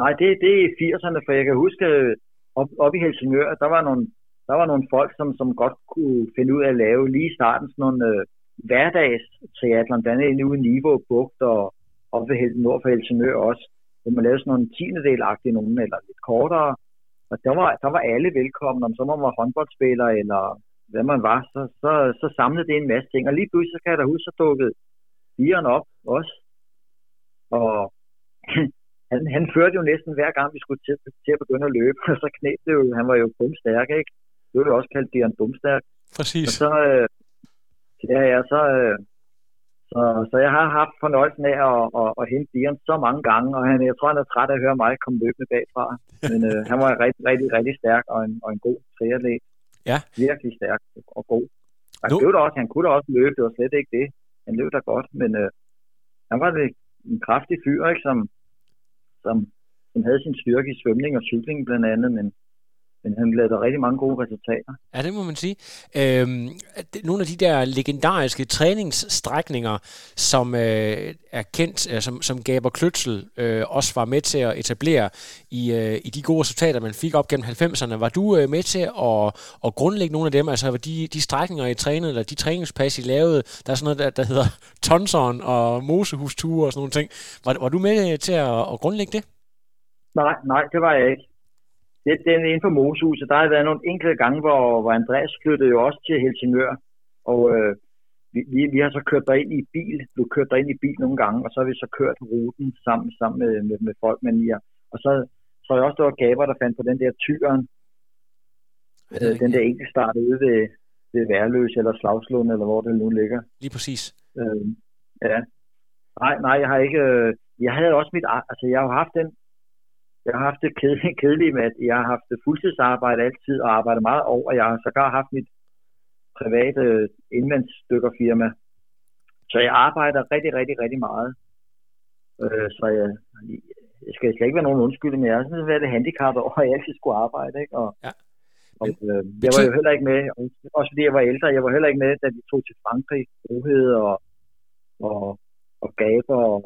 Nej, det, det er 80'erne, for jeg kan huske, øh, op, op i Helsingør, der var nogle, der var nogle folk, som, som godt kunne finde ud af at lave lige i starten sådan nogle øh, hverdags triathlon, blandt andet ude i Niveau Bugt og op ved nord for Helsingør også, hvor man lavede sådan nogle tiendedel nogen, eller lidt kortere. Og der var, der var alle velkomne, om så man var håndboldspiller, eller hvad man var, så, så, så samlede det en masse ting. Og lige pludselig så kan jeg da huske, så dukkede Dion op også. Og han, han førte jo næsten hver gang, vi skulle til, til at begynde at løbe, og så knæb det jo, han var jo bumstærk, ikke? Det var jo også kaldt Dion bumstærk. Præcis. Og så, øh, ja, ja, så, øh, så, så jeg har haft fornøjelsen af at, at, at hente Dion så mange gange, og han, jeg tror, han er træt af at høre mig komme løbende bagfra. Men øh, han var rigtig, rigtig, rigtig stærk og en, og en god triatlet. Ja. Virkelig stærk og god. Han, nu... også, han kunne da også løbe, det var slet ikke det. Han løb da godt, men øh, han var en kraftig fyr, ikke, som, som, som havde sin styrke i svømning og cykling blandt andet, men men han lavede rigtig mange gode resultater. Ja, det må man sige. Øhm, nogle af de der legendariske træningsstrækninger, som øh, er kendt, øh, som, som Gaber Kløtsel øh, også var med til at etablere i, øh, i de gode resultater, man fik op gennem 90'erne. Var du øh, med til at, at grundlægge nogle af dem? Altså de, de strækninger, I trænede, eller de træningspas, I lavede, der er sådan noget, der, der hedder tonseren og mosehusture og sådan nogle ting. Var, var du med til at, at grundlægge det? Nej, nej, det var jeg ikke det, den inden for Mosehuset, der har været nogle enkelte gange, hvor, hvor Andreas flyttede jo også til Helsingør, og øh, vi, vi, vi har så kørt der ind i bil, du kørt der ind i bil nogle gange, og så har vi så kørt ruten sammen, sammen med, med, med folk, men ja, og så så jeg også, der var Gaber, der fandt på den der tyren, øh, den der enkeltstart ude ved, ved Værløs eller Slagslund, eller hvor det nu ligger. Lige præcis. Øh, ja. Nej, nej, jeg har ikke... Øh, jeg havde også mit... Altså, jeg har haft den jeg har haft det kedelige med, at jeg har haft fuldtidsarbejde altid og arbejdet meget over. Jeg har sågar haft mit private indmandsstykkerfirma. Så jeg arbejder rigtig, rigtig, rigtig meget. Øh, så jeg, jeg skal slet ikke være nogen undskyldning, men jeg har sådan været det handicap over, at jeg altid skulle arbejde. Ikke? Og, ja. og, øh, jeg var jo heller ikke med, også fordi jeg var ældre, jeg var heller ikke med, da vi tog til Frankrig, Brohed og, og, og Gaber og,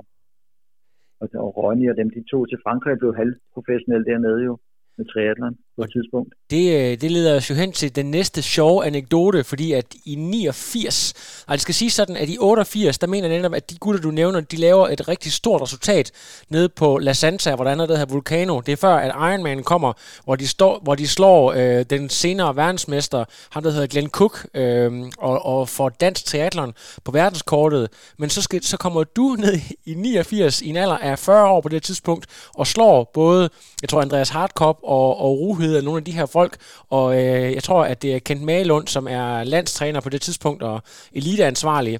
og, og Ronny og dem, de to til Frankrig blev halvprofessionelle dernede jo med triathlon på et tidspunkt. Det, øh, det leder os jo hen til den næste sjove anekdote, fordi at i 89, altså det skal sige sådan, at i 88, der mener jeg netop, at de gutter, du nævner, de laver et rigtig stort resultat nede på La Santa, hvor der er der her Vulcano. Det er før, at Ironman kommer, hvor de, står, hvor de slår øh, den senere verdensmester, ham der hedder Glenn Cook, øh, og, og får dansk triathlon på verdenskortet. Men så, skal, så kommer du ned i 89 i en alder af 40 år på det tidspunkt, og slår både, jeg tror Andreas Hartkop og, og Ruhed af nogle af de her folk. Og øh, jeg tror, at det er Kent Malund, som er landstræner på det tidspunkt og eliteansvarlig,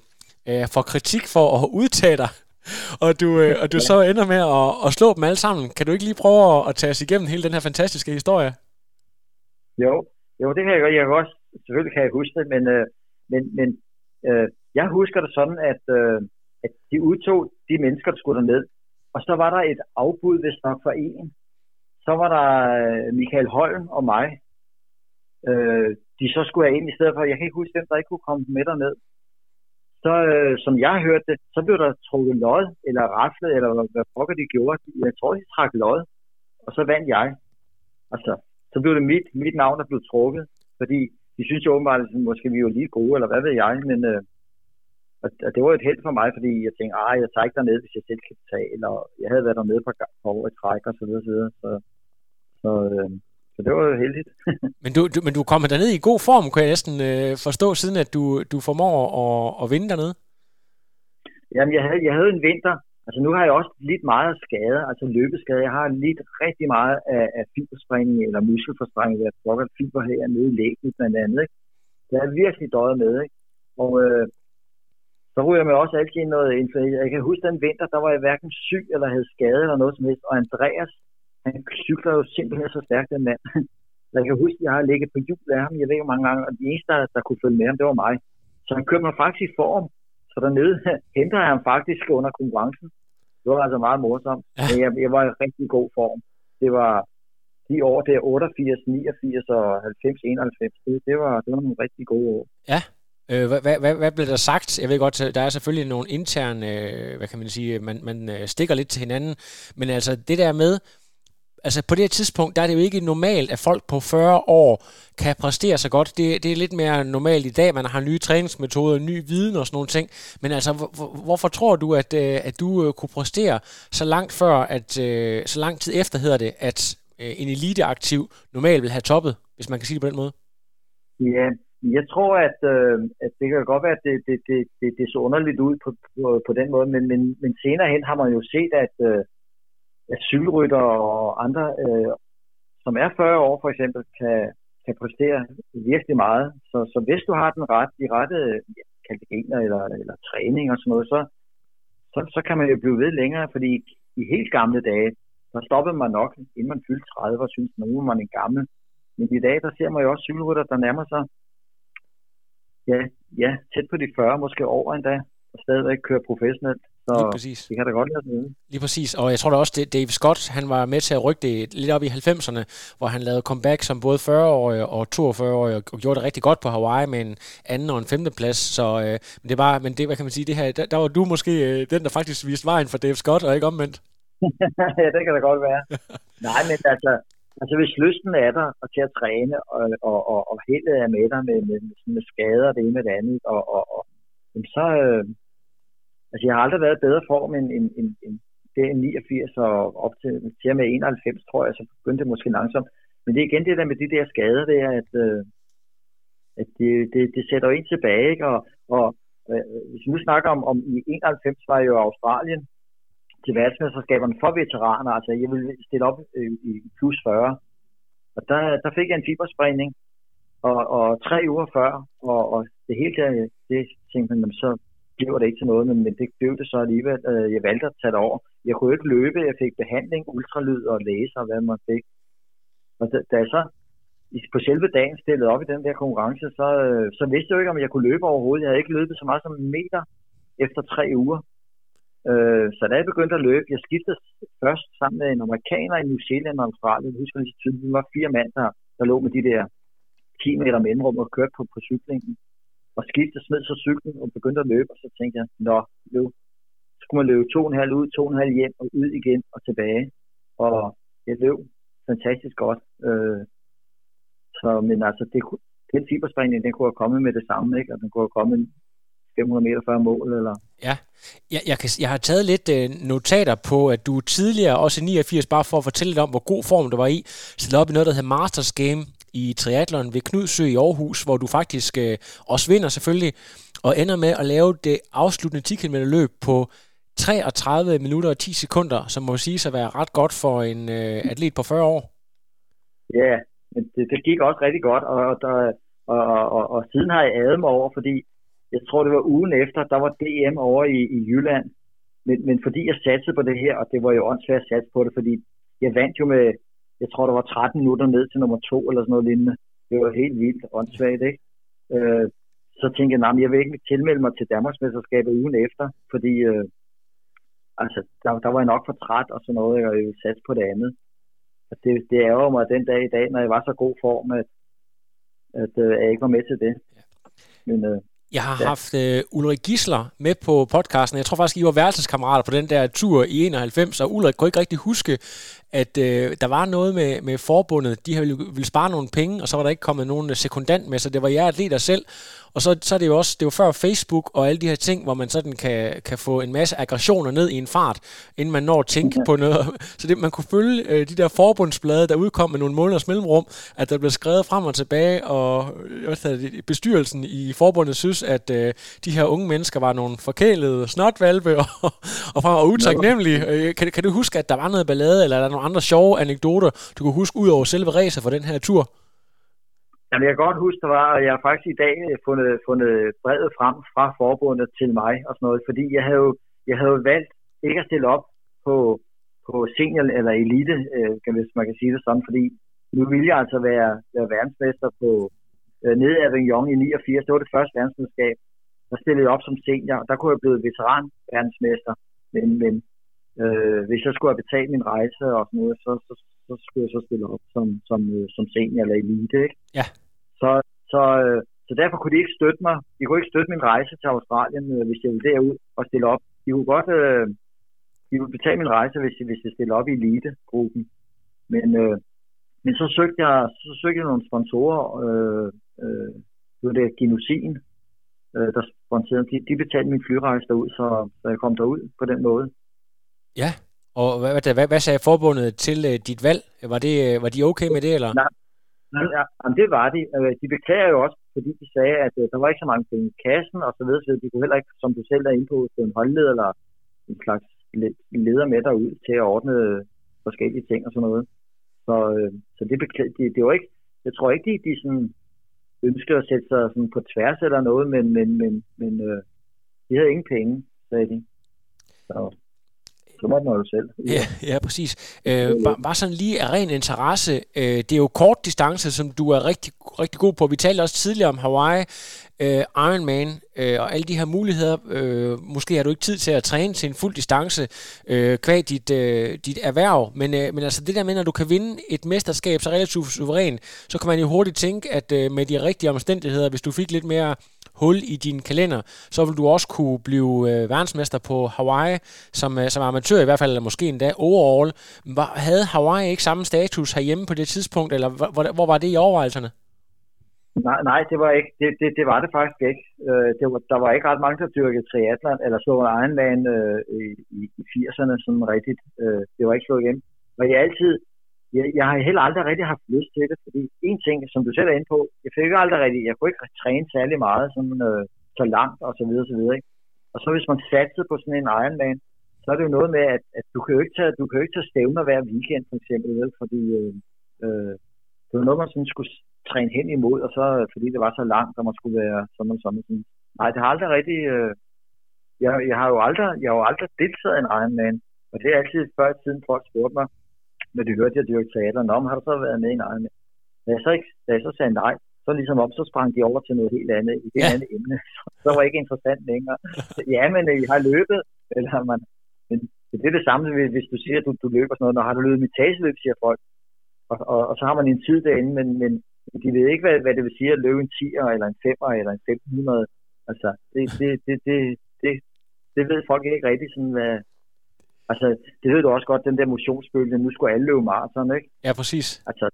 øh, for kritik for at udtage dig. Og du, øh, og du så ender med at, at slå dem alle sammen. Kan du ikke lige prøve at, at tage os igennem hele den her fantastiske historie? Jo, jo det kan jeg godt. Jeg kan også, selvfølgelig kan jeg huske det, men, øh, men, men øh, jeg husker det sådan, at, øh, at de udtog de mennesker, der skulle derned. Og så var der et afbud, hvis nok for en, så var der øh, Michael Holm og mig. Øh, de så skulle have ind i stedet for, jeg kan ikke huske, hvem der ikke kunne komme med derned. Så, øh, som jeg hørte det, så blev der trukket lod, eller raflet, eller hvad pokker de gjorde. Jeg tror, de trak lod, og så vandt jeg. Altså, så blev det mit, mit navn, der blev trukket, fordi de synes jo åbenbart, at måske vi var lige gode, eller hvad ved jeg, men øh, og det var et held for mig, fordi jeg tænkte, ah, jeg tager ikke derned, hvis jeg selv kan betale, eller jeg havde været dernede på år i træk, og så videre, så videre. Så så, øh, så det var jo heldigt. men, du, du, men du kommer derned i god form, kan jeg næsten øh, forstå, siden at du, du formår at, at vinde dernede? Jamen, jeg havde, jeg havde en vinter. Altså, nu har jeg også lidt meget af skade, altså løbeskade. Jeg har lidt rigtig meget af, af fibersprængning eller muskelforsprængning, jeg har fiber her nede i lægen blandt andet. Ikke? Det er virkelig døjet med, ikke? Og øh, så ryger jeg mig også altid noget influenza. Jeg kan huske den vinter, der var jeg hverken syg eller havde skade eller noget som helst. Og Andreas, han cykler jo simpelthen så stærkt, den mand. Jeg kan huske, at jeg har ligget på hjul af ham, jeg ved ikke mange gange, og de eneste, der, der kunne følge med ham, det var mig. Så han kørte mig faktisk i form. Så dernede henter han faktisk under konkurrencen. Det var altså meget morsomt. Ja. Men jeg, jeg var i rigtig god form. Det var de år der, 88, 89 og 90, 91, det, det, var, det var nogle rigtig gode år. Ja, Øh, hvad, hvad, hvad blev der sagt? Jeg ved godt, der er selvfølgelig nogle interne, øh, hvad kan man sige, man, man øh, stikker lidt til hinanden, men altså det der med, altså på det her tidspunkt, der er det jo ikke normalt, at folk på 40 år kan præstere så godt. Det, det er lidt mere normalt i dag, man har nye træningsmetoder, ny viden og sådan nogle ting. Men altså, hvor, hvorfor tror du, at, øh, at du øh, kunne præstere så langt før, at øh, så lang tid efter hedder det, at en eliteaktiv normalt vil have toppet, hvis man kan sige det på den måde? Ja, jeg tror, at, øh, at det kan godt være, at det, det, det, det, det så underligt ud på, på, på den måde, men, men, men senere hen har man jo set, at, øh, at cykelrytter og andre, øh, som er 40 år for eksempel, kan, kan præstere virkelig meget. Så, så hvis du har den ret, de rette kategorier eller, eller træning og sådan noget, så, så, så kan man jo blive ved længere, fordi i helt gamle dage, der stoppede man nok, inden man fyldte 30 og syntes, nu er man en gammel. Men i dag, der ser man jo også cykelrytter, der nærmer sig ja, ja, tæt på de 40, måske over endda, og stadigvæk kører professionelt. Så Lige præcis. det kan da godt lade sig Lige præcis, og jeg tror da også, at Dave Scott, han var med til at rykke det lidt op i 90'erne, hvor han lavede comeback som både 40-årig og 42-årig, og gjorde det rigtig godt på Hawaii med en anden og en femte plads. Så øh, men det var, men det, hvad kan man sige, det her, der, der var du måske øh, den, der faktisk viste vejen for Dave Scott, og ikke omvendt. ja, det kan da godt være. Nej, men altså, Altså hvis lysten er der og til at træne, og, og, og, og heldet er med dig med, med, med, med skader det ene med det andet, og, og, og så... Øh, altså jeg har aldrig været i bedre form end, end, end, end det 89 og op til, til med 91, tror jeg, så begyndte det måske langsomt. Men det er igen det der med de der skader, det er, at, øh, at det, det, det sætter en tilbage, ikke? Og, og øh, hvis vi nu snakker om, om i 91 var jo Australien, til verdensmesterskaberne for veteraner. Altså, jeg ville stille op øh, i plus 40. Og der, der fik jeg en fibersprængning, og, og tre uger før, og, og det hele der, det tænkte man, så bliver det ikke til noget, men, men det blev det så alligevel. Øh, jeg valgte at tage det over. Jeg kunne ikke løbe, jeg fik behandling, ultralyd og læser, hvad man fik. Og da, da jeg så på selve dagen stillede op i den der konkurrence, så, øh, så vidste jeg jo ikke, om jeg kunne løbe overhovedet. Jeg havde ikke løbet så meget som en meter efter tre uger. Øh, så da jeg begyndte at løbe, jeg skiftede først sammen med en amerikaner i New Zealand og Australien. Jeg husker lige tydeligt, vi var fire mand, der, der lå med de der 10 meter mellemrum og kørte på, på cyklingen. Og skiftede, smed så cyklen og begyndte at løbe, og så tænkte jeg, nå, nu skulle man løbe to og en halv ud, to og en halv hjem og ud igen og tilbage. Og jeg løb fantastisk godt. Øh, så, men altså, det, den fiberspringning, den kunne have kommet med det samme, ikke? Og den kunne have kommet 500 meter før mål. Eller... Ja, jeg, jeg, kan, jeg har taget lidt øh, notater på, at du tidligere, også i 89, bare for at fortælle lidt om, hvor god form du var i, stillede op i noget, der hedder Masters Game i triathlon ved Knudsø i Aarhus, hvor du faktisk øh, også vinder selvfølgelig, og ender med at lave det afsluttende 10 km løb på 33 minutter og 10 sekunder, som må sige sig være ret godt for en øh, atlet på 40 år. Ja, men det, det gik også rigtig godt, og, der, og, og, og, og siden har jeg adet mig over, fordi jeg tror det var ugen efter, der var DM over i, i Jylland. Men, men fordi jeg satsede på det her, og det var jo åndssvært at satse på det, fordi jeg vandt jo med, jeg tror der var 13 minutter ned til nummer to eller sådan noget lignende. Det var helt vildt åndssvagt, ikke? Øh, så tænkte jeg, nej, jeg vil ikke tilmelde mig til Danmarksmesterskabet ugen efter, fordi øh, altså, der, der var jeg nok for træt og sådan noget, og jeg ville satse på det andet. Og det, det ærger mig den dag i dag, når jeg var så god form, at, at, øh, jeg ikke var med til det. Men øh, jeg har ja. haft uh, Ulrik Gisler med på podcasten. Jeg tror faktisk, I var værelseskammerater på den der tur i 91, og Ulrik kunne ikke rigtig huske, at øh, der var noget med, med forbundet. De ville, ville spare nogle penge, og så var der ikke kommet nogen sekundant med, så det var jer atleter selv. Og så, så er det jo også, det var før Facebook og alle de her ting, hvor man sådan kan, kan få en masse aggressioner ned i en fart, inden man når at tænke på noget. Så det, man kunne følge øh, de der forbundsblade, der udkom med nogle måneders mellemrum, at der blev skrevet frem og tilbage, og øh, bestyrelsen i forbundet synes, at øh, de her unge mennesker var nogle forkælede snotvalpe og, og, og utaknemmelige. Øh, kan, kan du huske, at der var noget ballade, eller er der nogle andre sjove anekdoter, du kunne huske ud over selve racet for den her tur? Jamen, jeg kan godt huske, der var, jeg har faktisk i dag øh, fundet, fundet brevet frem fra forbundet til mig og sådan noget, fordi jeg havde jo, jeg havde valgt ikke at stille op på, på senior eller elite, øh, hvis man kan sige det sådan, fordi nu ville jeg altså være, være verdensmester på øh, nede af Avignon i 89. Det var det første verdensmesterskab. der stillede jeg op som senior, og der kunne jeg blive veteran verdensmester. Men, men øh, hvis jeg skulle have betalt min rejse og sådan noget, så, så, så skulle jeg så stille op som, som, øh, som senior eller elite. Ikke? Ja. Så, så, øh, så derfor kunne de ikke støtte mig. De kunne ikke støtte min rejse til Australien, øh, hvis jeg ville derud og stille op. De kunne godt øh, de ville betale min rejse, hvis, hvis jeg stillede op i elite-gruppen. Men, øh, men så søgte jeg, så søgte jeg nogle sponsorer, øh, øh, det var det Genosin, øh, der sponsorerede, de, de betalte min flyrejse derud, så, så jeg kom derud på den måde. Ja, og hvad, hvad, hvad sagde forbundet til uh, dit valg? Var, det, uh, var de okay med det, eller? Nej ja, jamen, det var de. Øh, de beklager jo også, fordi de sagde, at øh, der var ikke så mange penge i kassen, og så videre, så de kunne heller ikke, som du selv er inde på, en holdleder eller en slags leder med derud til at ordne øh, forskellige ting og sådan noget. Så, så det, det, det var ikke, jeg tror ikke, de, de sådan ønskede at sætte sig sådan på tværs eller noget, men, men, men, men øh, de havde ingen penge, sagde de. Så så må man jo selv. Ja, ja præcis. Øh, bare, bare sådan lige af ren interesse, øh, det er jo kort distance, som du er rigtig, rigtig god på. Vi talte også tidligere om Hawaii, øh, Ironman øh, og alle de her muligheder. Øh, måske har du ikke tid til at træne til en fuld distance øh, kvæg dit, øh, dit erhverv, men, øh, men altså det der med, når du kan vinde et mesterskab så relativt suveræn, så kan man jo hurtigt tænke, at øh, med de rigtige omstændigheder, hvis du fik lidt mere hul i din kalender, så vil du også kunne blive øh, verdensmester på Hawaii som, øh, som amatør, i hvert fald eller måske endda overall. Var, havde Hawaii ikke samme status herhjemme på det tidspunkt, eller hvor, hvor var det i overvejelserne? Nej, nej, det var ikke. Det, det, det var det faktisk ikke. Øh, det var, der var ikke ret mange, der dyrkede triathlon, eller så land øh, i, i 80'erne sådan rigtigt. Øh, det var ikke slået igen. Og jeg altid, jeg, jeg har heller aldrig rigtig haft lyst til det, fordi en ting, som du selv er inde på, jeg fik aldrig rigtig, jeg kunne ikke træne særlig meget, sådan, øh, så langt og så videre, så videre. Ikke? Og så hvis man satsede på sådan en Ironman, så er det jo noget med, at, at du, kan jo ikke tage, du kan jo ikke tage stævner hver weekend, for eksempel, vel? fordi øh, øh, det var noget, man sådan skulle træne hen imod, og så, øh, fordi det var så langt, og man skulle være sådan og sådan. sådan. Nej, det har aldrig rigtig... Øh, jeg, jeg, har jo aldrig, jeg har jo aldrig deltaget i en Ironman, og det er altid før i tiden folk spurgte mig, når de hørte, jeg dyrkede teater. Nå, har du så været med i en Ironman? Da jeg så, ikke, da jeg så sagde nej, så ligesom op, så sprang de over til noget helt andet, i et ja. andet emne. Så var ikke interessant længere. Ja, men øh, I har løbet, eller man, men det er det samme, hvis du siger, at du, du løber sådan noget. Når har du løbet mitageløb, siger folk. Og, og, og, så har man en tid derinde, men, men de ved ikke, hvad, hvad det vil sige at løbe en 10'er, eller en 5'er, eller en 1500. Altså, det, det, det, det, det, det ved folk ikke rigtig sådan, hvad, Altså, det ved du også godt, den der motionsbølge, nu skulle alle løbe maraton, ikke? Ja, præcis. Altså,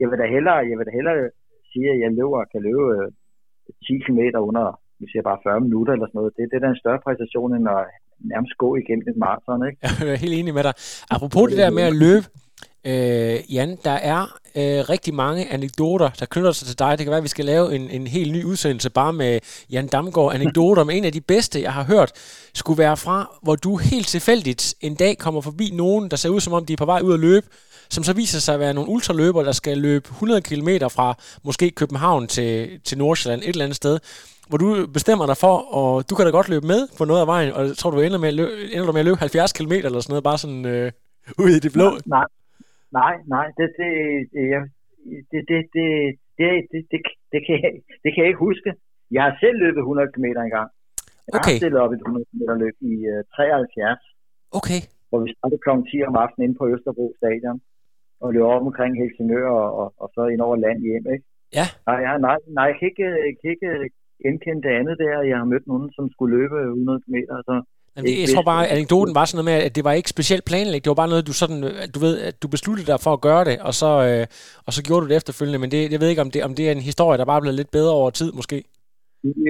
jeg vil da hellere, jeg vil da hellere sige, at jeg løber, kan løbe 10 øh, km under, hvis jeg bare 40 minutter eller sådan noget. Det, det er da en større præstation, end at nærmest gå igennem et maraton, ikke? Jeg er helt enig med dig. Apropos det der med at løbe, Øh, Jan, der er øh, rigtig mange anekdoter, der knytter sig til dig. Det kan være, at vi skal lave en, en helt ny udsendelse bare med Jan Damgaard anekdoter. Men en af de bedste, jeg har hørt, skulle være fra, hvor du helt tilfældigt en dag kommer forbi nogen, der ser ud som om, de er på vej ud at løbe, som så viser sig at være nogle ultraløbere, der skal løbe 100 km fra måske København til, til Nordsjælland, et eller andet sted hvor du bestemmer dig for, og du kan da godt løbe med på noget af vejen, og tror, du ender med at løbe, ender du med at løbe 70 km eller sådan noget, bare sådan øh, ud i det blå. Nej, Nej, Nej, nej, det, det, jeg, det, det, det, det, det, det, det, kan jeg, det kan jeg ikke huske. Jeg har selv løbet 100 km en gang. okay. har stillet op et 100 km løb i øh, uh, 73. Okay. Hvor vi startede kl. 10 om aftenen inde på Østerbro Stadion. Og løb op omkring Helsingør og, og, og så ind over land hjem, ikke? Ja. Nej, ja, nej, nej jeg kan ikke, jeg kan ikke øh, genkende det andet der. Jeg har mødt nogen, som skulle løbe 100 meter, så Jamen, det, jeg tror bare, at anekdoten var sådan noget med, at det var ikke specielt planlagt. Det var bare noget, du sådan, du ved, at du besluttede dig for at gøre det, og så, øh, og så gjorde du det efterfølgende. Men det, jeg ved ikke, om det, om det er en historie, der bare blev lidt bedre over tid, måske.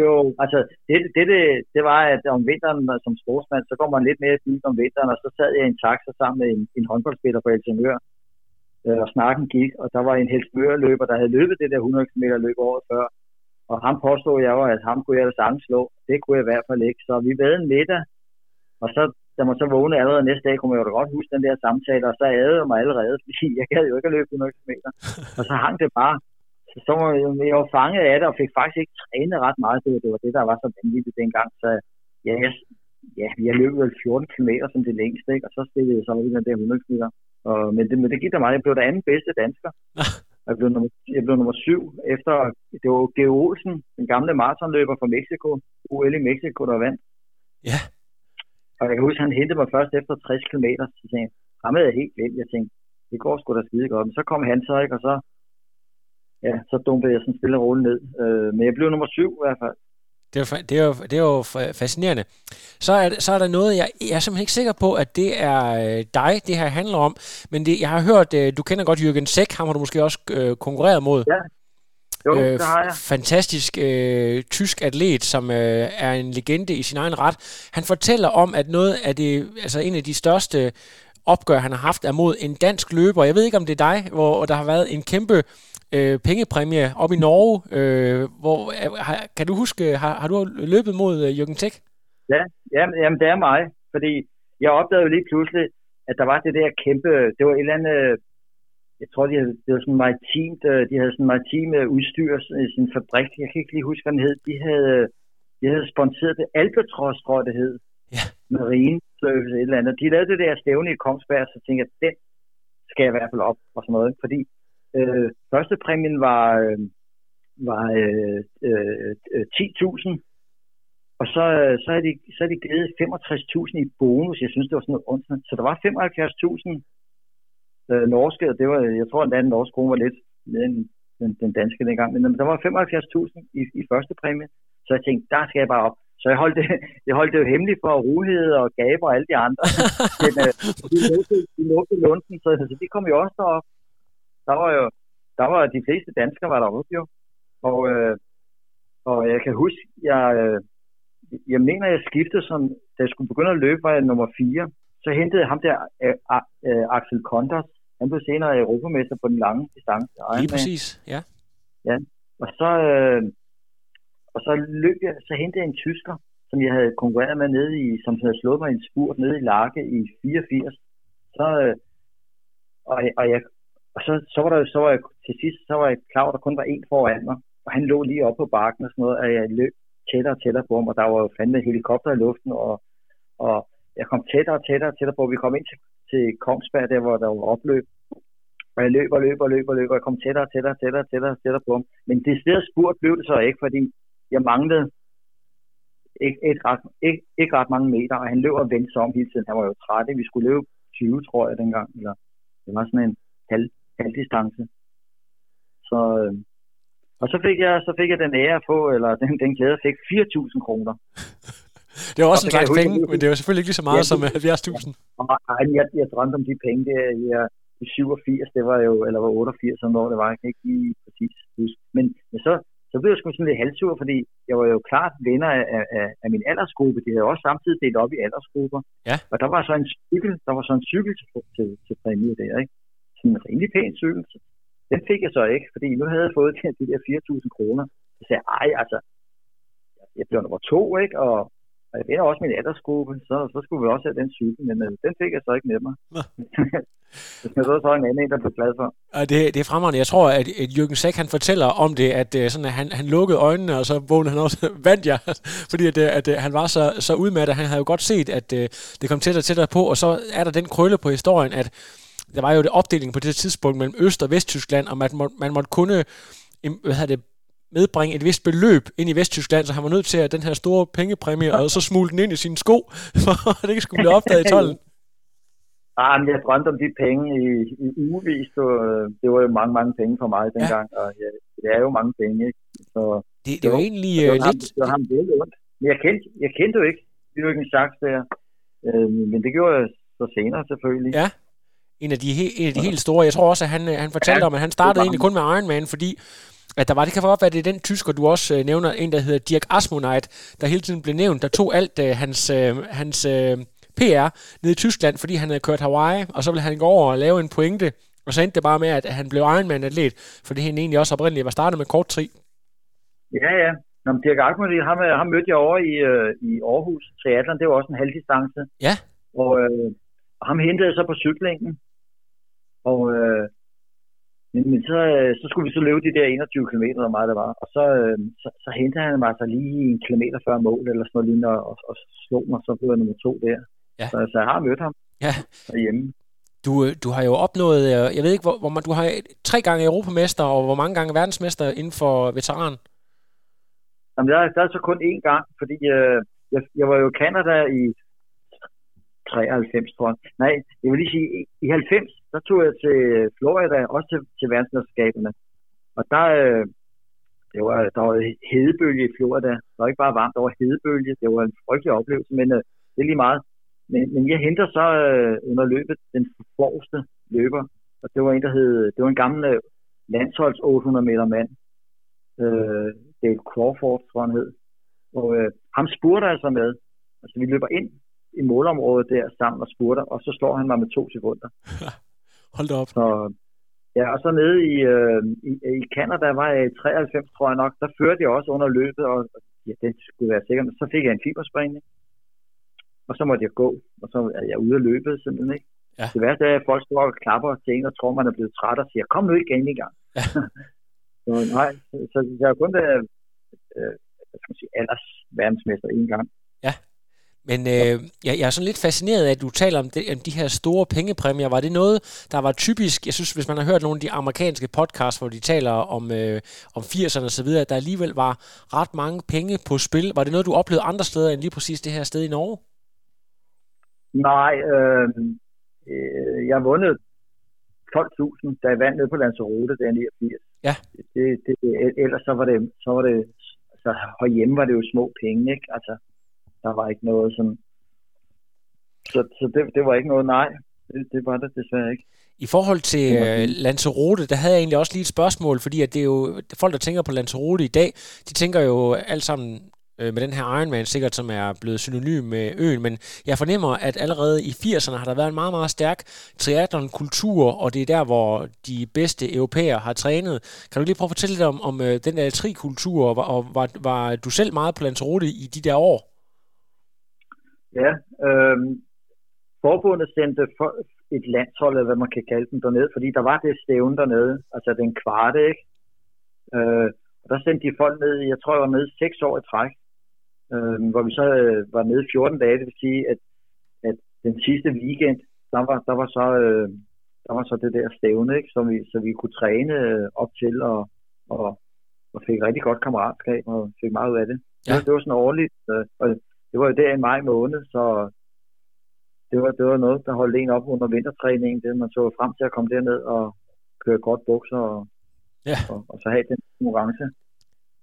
Jo, altså det, det, det, det var, at om vinteren som sportsmand, så går man lidt mere i om vinteren, og så sad jeg i en taxa sammen med en, en håndboldspiller på Helsingør, øh, og snakken gik, og der var en Helsingør-løber, der havde løbet det der 100 km løb året før, og ham påstod jeg jo, at ham kunne jeg da sagtens slå. Det kunne jeg i hvert fald ikke. Så vi ved en middag, og så, da man så vågnede allerede næste dag, kunne man jo da godt huske den der samtale, og så adede jeg mig allerede, fordi jeg gad jo ikke at løbe 100 km. Og så hang det bare. Så, så var jeg, var fanget af det, og fik faktisk ikke trænet ret meget. Det, det var det, der var så vanvittigt dengang. Så ja, jeg, ja, jeg løb vel 14 km som det længste, ikke? og så stillede jeg så i den der 100 km. Og, men, det, men det gik der meget. Jeg blev der anden bedste dansker. Jeg blev nummer, jeg blev nummer syv efter, det var Geo Olsen, den gamle maratonløber fra Mexico, OL i Mexico, der vandt. Ja. Og jeg kan huske, at han hentede mig først efter 60 km, så tænkte jeg, ham havde jeg helt glemt. Jeg tænkte, det går sgu da skide godt. Men så kom han så, ikke? Og så, ja, så dumpede jeg sådan stille og roligt ned. Øh, men jeg blev nummer syv i hvert fald. Det er, det, er jo, det er jo fascinerende. Så er, så er der noget, jeg, jeg er simpelthen ikke sikker på, at det er øh, dig, det her handler om. Men det, jeg har hørt, øh, du kender godt Jürgen Sæk, ham har du måske også øh, konkurreret mod. Ja, jo, øh, det har jeg. Fantastisk øh, tysk atlet, som øh, er en legende i sin egen ret. Han fortæller om, at noget af det, altså en af de største opgør, han har haft, er mod en dansk løber. Jeg ved ikke, om det er dig, hvor der har været en kæmpe øh, pengepræmie op i Norge. Øh, hvor, har, kan du huske, har, har du løbet mod øh, Jürgen Tech? Ja, jamen, jamen, det er mig, fordi jeg opdagede jo lige pludselig, at der var det der kæmpe, det var et eller andet, jeg tror, de havde, det var sådan maritimt, øh, de havde sådan maritim udstyr i sin fabrik, jeg kan ikke lige huske, hvad den hed, de havde, de havde sponsoreret det Albatros, tror jeg, det hed. Ja. Marine Service, et eller andet. De lavede det der stævne i Kongsberg, så tænkte jeg, den skal jeg i hvert fald op og sådan noget, fordi Øh, første præmien var, øh, var øh, øh, 10.000, og så, så, er de, så er de givet 65.000 i bonus. Jeg synes, det var sådan noget ondt. Så der var 75.000 øh, norske, og det var, jeg tror, at den norske krone var lidt mere end den, den danske dengang, men der var 75.000 i, i første præmie. Så jeg tænkte, der skal jeg bare op. Så jeg holdt det, jeg holdt det jo hemmeligt for Ruhed og Gabe og alle de andre. Men, øh, de lukkede, de lukkede lunden, så, så de kom jo også derop der var jo, der var de fleste danskere var deroppe jo. Og, øh, og jeg kan huske, jeg, øh, jeg mener, jeg skiftede som, da jeg skulle begynde at løbe, var jeg nummer 4. Så hentede ham der, øh, øh, Axel Kontos, han blev senere europamester på den lange distance. Lige præcis, ja. Ja, og så, øh, og så løb jeg, så hentede jeg en tysker, som jeg havde konkurreret med nede i, som havde slået mig en spurt nede i Larke i 84. Så, øh, og, og jeg og så, så, var der, så var jeg til sidst, så var jeg klar, at der kun var en foran mig, og han lå lige oppe på bakken og sådan noget, og jeg løb tættere og tættere på ham, og der var jo fandme helikopter i luften, og, og jeg kom tættere og tættere og tættere på, vi kom ind til, til Kongsberg, der hvor der var opløb, og jeg løb og løb og løb og løb, og jeg kom tættere og tættere og tættere og tættere, tættere på ham. Men det sted spurt blev det så ikke, fordi jeg manglede ikke, ikke, ret, ikke, ikke ret mange meter, og han løb og vendte sig om hele tiden. Han var jo træt, vi skulle løbe 20, tror jeg, dengang. Eller, det var sådan en halv, distance. Så, øh, og så fik, jeg, så fik jeg den ære at få, eller den, den glæde, jeg fik 4.000 kroner. det var også og en slags penge, men det var selvfølgelig ikke lige så meget ja, som 70.000. Øh, Nej, jeg, jeg drømte om de penge der jeg, i 87, det var jo, eller var 88, som år det var, jeg kan ikke lige præcis huske. Men, men så, så blev jeg sgu sådan lidt halvsur, fordi jeg var jo klart venner af, af, af min aldersgruppe. De havde også samtidig delt op i aldersgrupper. Ja. Og der var så en cykel, der var så en cykel til, til, til præmie der, ikke? sådan en rimelig pæn cykel. Den fik jeg så ikke, fordi nu havde jeg fået de der 4.000 kroner. Så sagde jeg, ej, altså, jeg blev nummer to, ikke? Og, og jeg vinder også min aldersgruppe, så, så skulle vi også have den cykel, men øh, den fik jeg så ikke med mig. det er så en anden, der blev glad for. Og det, det er fremragende. Jeg tror, at, at Jürgen Sæk, han fortæller om det, at, øh, sådan, at han, han lukkede øjnene, og så vågnede han også, vandt jeg, fordi at, øh, at, at han var så, så udmattet. Han havde jo godt set, at uh, det kom tættere og tættere på, og så er der den krølle på historien, at der var jo det opdeling på det tidspunkt mellem Øst- og Vesttyskland, og man, må, man måtte kunne hvad hedder det, medbringe et vist beløb ind i Vesttyskland, så han var nødt til at den her store pengepræmie, og så smule den ind i sine sko, for at det ikke skulle blive opdaget i tollen. Ah, men jeg drømte om de penge i, i ugevis, og det var jo mange, mange penge for mig dengang, ja. og ja, det er jo mange penge, ikke? Så, det, det var egentlig det var lidt... Ham, det var ham virkelig ondt. Men jeg kendte, jeg kendte jo ikke Jürgen Sachs der, øh, men det gjorde jeg så senere selvfølgelig. Ja, en af de, en af de helt store. Jeg tror også, at han, øh, han fortalte ja, om, at han startede egentlig kun med Ironman, fordi at der var, det kan godt være, at det er den tysker, du også øh, nævner, en der hedder Dirk Asmonite, der hele tiden blev nævnt, der tog alt øh, hans, øh, hans øh, PR ned i Tyskland, fordi han havde kørt Hawaii, og så ville han gå over og lave en pointe, og så endte det bare med, at han blev Ironman-atlet, fordi han egentlig også oprindeligt var startet med kort tri. Ja, ja. Nå, men Dirk Asmonite, ham, øh, ham mødte jeg over i, øh, i Aarhus. Triathlon, det var også en halvdistance. Ja. Og, øh, ham hentede jeg så på cyklingen. Og, øh, men, så, øh, så skulle vi så løbe de der 21 km, eller meget det var. Og så, øh, så, så hentede han mig altså lige en kilometer før mål, eller sådan noget lignende, og, og slog mig, så blev jeg nummer to der. Ja. Så, så jeg har mødt ham ja. derhjemme. Du, øh, du har jo opnået, jeg ved ikke, hvor, hvor man, du har tre gange europamester, og hvor mange gange verdensmester inden for veteran? Jamen, jeg, der er så kun én gang, fordi øh, jeg, jeg var jo i Canada i 93, tror jeg. Nej, jeg vil lige sige, i 90, der tog jeg til Florida, også til, til verdensmesterskaberne. Og der, øh, det var, der var hedebølge i Florida. Det var ikke bare varmt, der var hedebølge. Det var en frygtelig oplevelse, men øh, det er lige meget. Men, men jeg henter så øh, under løbet den forreste løber, og det var en, der hed, det var en gammel øh, landsholds 800 meter mand. Øh, Dale Crawford, tror han hed. Og øh, ham spurgte altså med. Altså vi løber ind i målområdet der sammen og spurter, og så slår han mig med to sekunder. Hold da op. Så, ja, og så nede i, øh, i, i Canada var jeg i 93, tror jeg nok, der førte jeg også under løbet, og ja, det skulle være sikkert, så fik jeg en fiberspringning og så måtte jeg gå, og så er jeg ude af løbet simpelthen, ikke? Ja. Det værste er, at folk står og klapper til en og tror, man er blevet træt og siger, kom nu igen i gang. Ja. så nej, så jeg har kun været øh, skal man sige, alders verdensmester en gang. Ja, men øh, jeg, jeg er sådan lidt fascineret af, at du taler om, det, om de her store pengepræmier. Var det noget, der var typisk, jeg synes, hvis man har hørt nogle af de amerikanske podcasts, hvor de taler om, øh, om 80'erne og så videre, at der alligevel var ret mange penge på spil. Var det noget, du oplevede andre steder end lige præcis det her sted i Norge? Nej, øh, øh, jeg har vundet 12.000, da jeg vandt ned på Lanzarote, der 89. Ja. Det, det, ellers så var det, så var det, så herhjemme var det jo små penge, ikke? Altså, der var ikke noget sådan, så, så det, det var ikke noget nej. Det, det var det desværre ikke. I forhold til uh, Lanzarote, der havde jeg egentlig også lige et spørgsmål, fordi at det er jo folk, der tænker på Lanzarote i dag, de tænker jo alt sammen øh, med den her Ironman sikkert, som er blevet synonym med øen, men jeg fornemmer, at allerede i 80'erne har der været en meget, meget stærk triathlon-kultur, og det er der, hvor de bedste europæere har trænet. Kan du lige prøve at fortælle lidt om, om øh, den der tri-kultur, og, og var, var du selv meget på Lanzarote i de der år? Ja, øh, forbundet sendte for et landshold, eller hvad man kan kalde dem dernede, fordi der var det stævne dernede, altså den kvarte, ikke? Øh, og der sendte de folk ned, jeg tror jeg var nede seks år i træk, øh, hvor vi så øh, var nede 14 dage, det vil sige, at, at den sidste weekend, der var, der var så øh, der var så det der stævne, ikke? Så, vi, så vi kunne træne øh, op til og, og, og fik rigtig godt kammeratskab og fik meget ud af det. Ja. Det, det var sådan årligt, øh, og det var jo der i maj måned, så det var, det var noget, der holdt en op under vintertræningen, det man så frem til at komme derned og køre godt bukser og, ja. og, og så have den konkurrence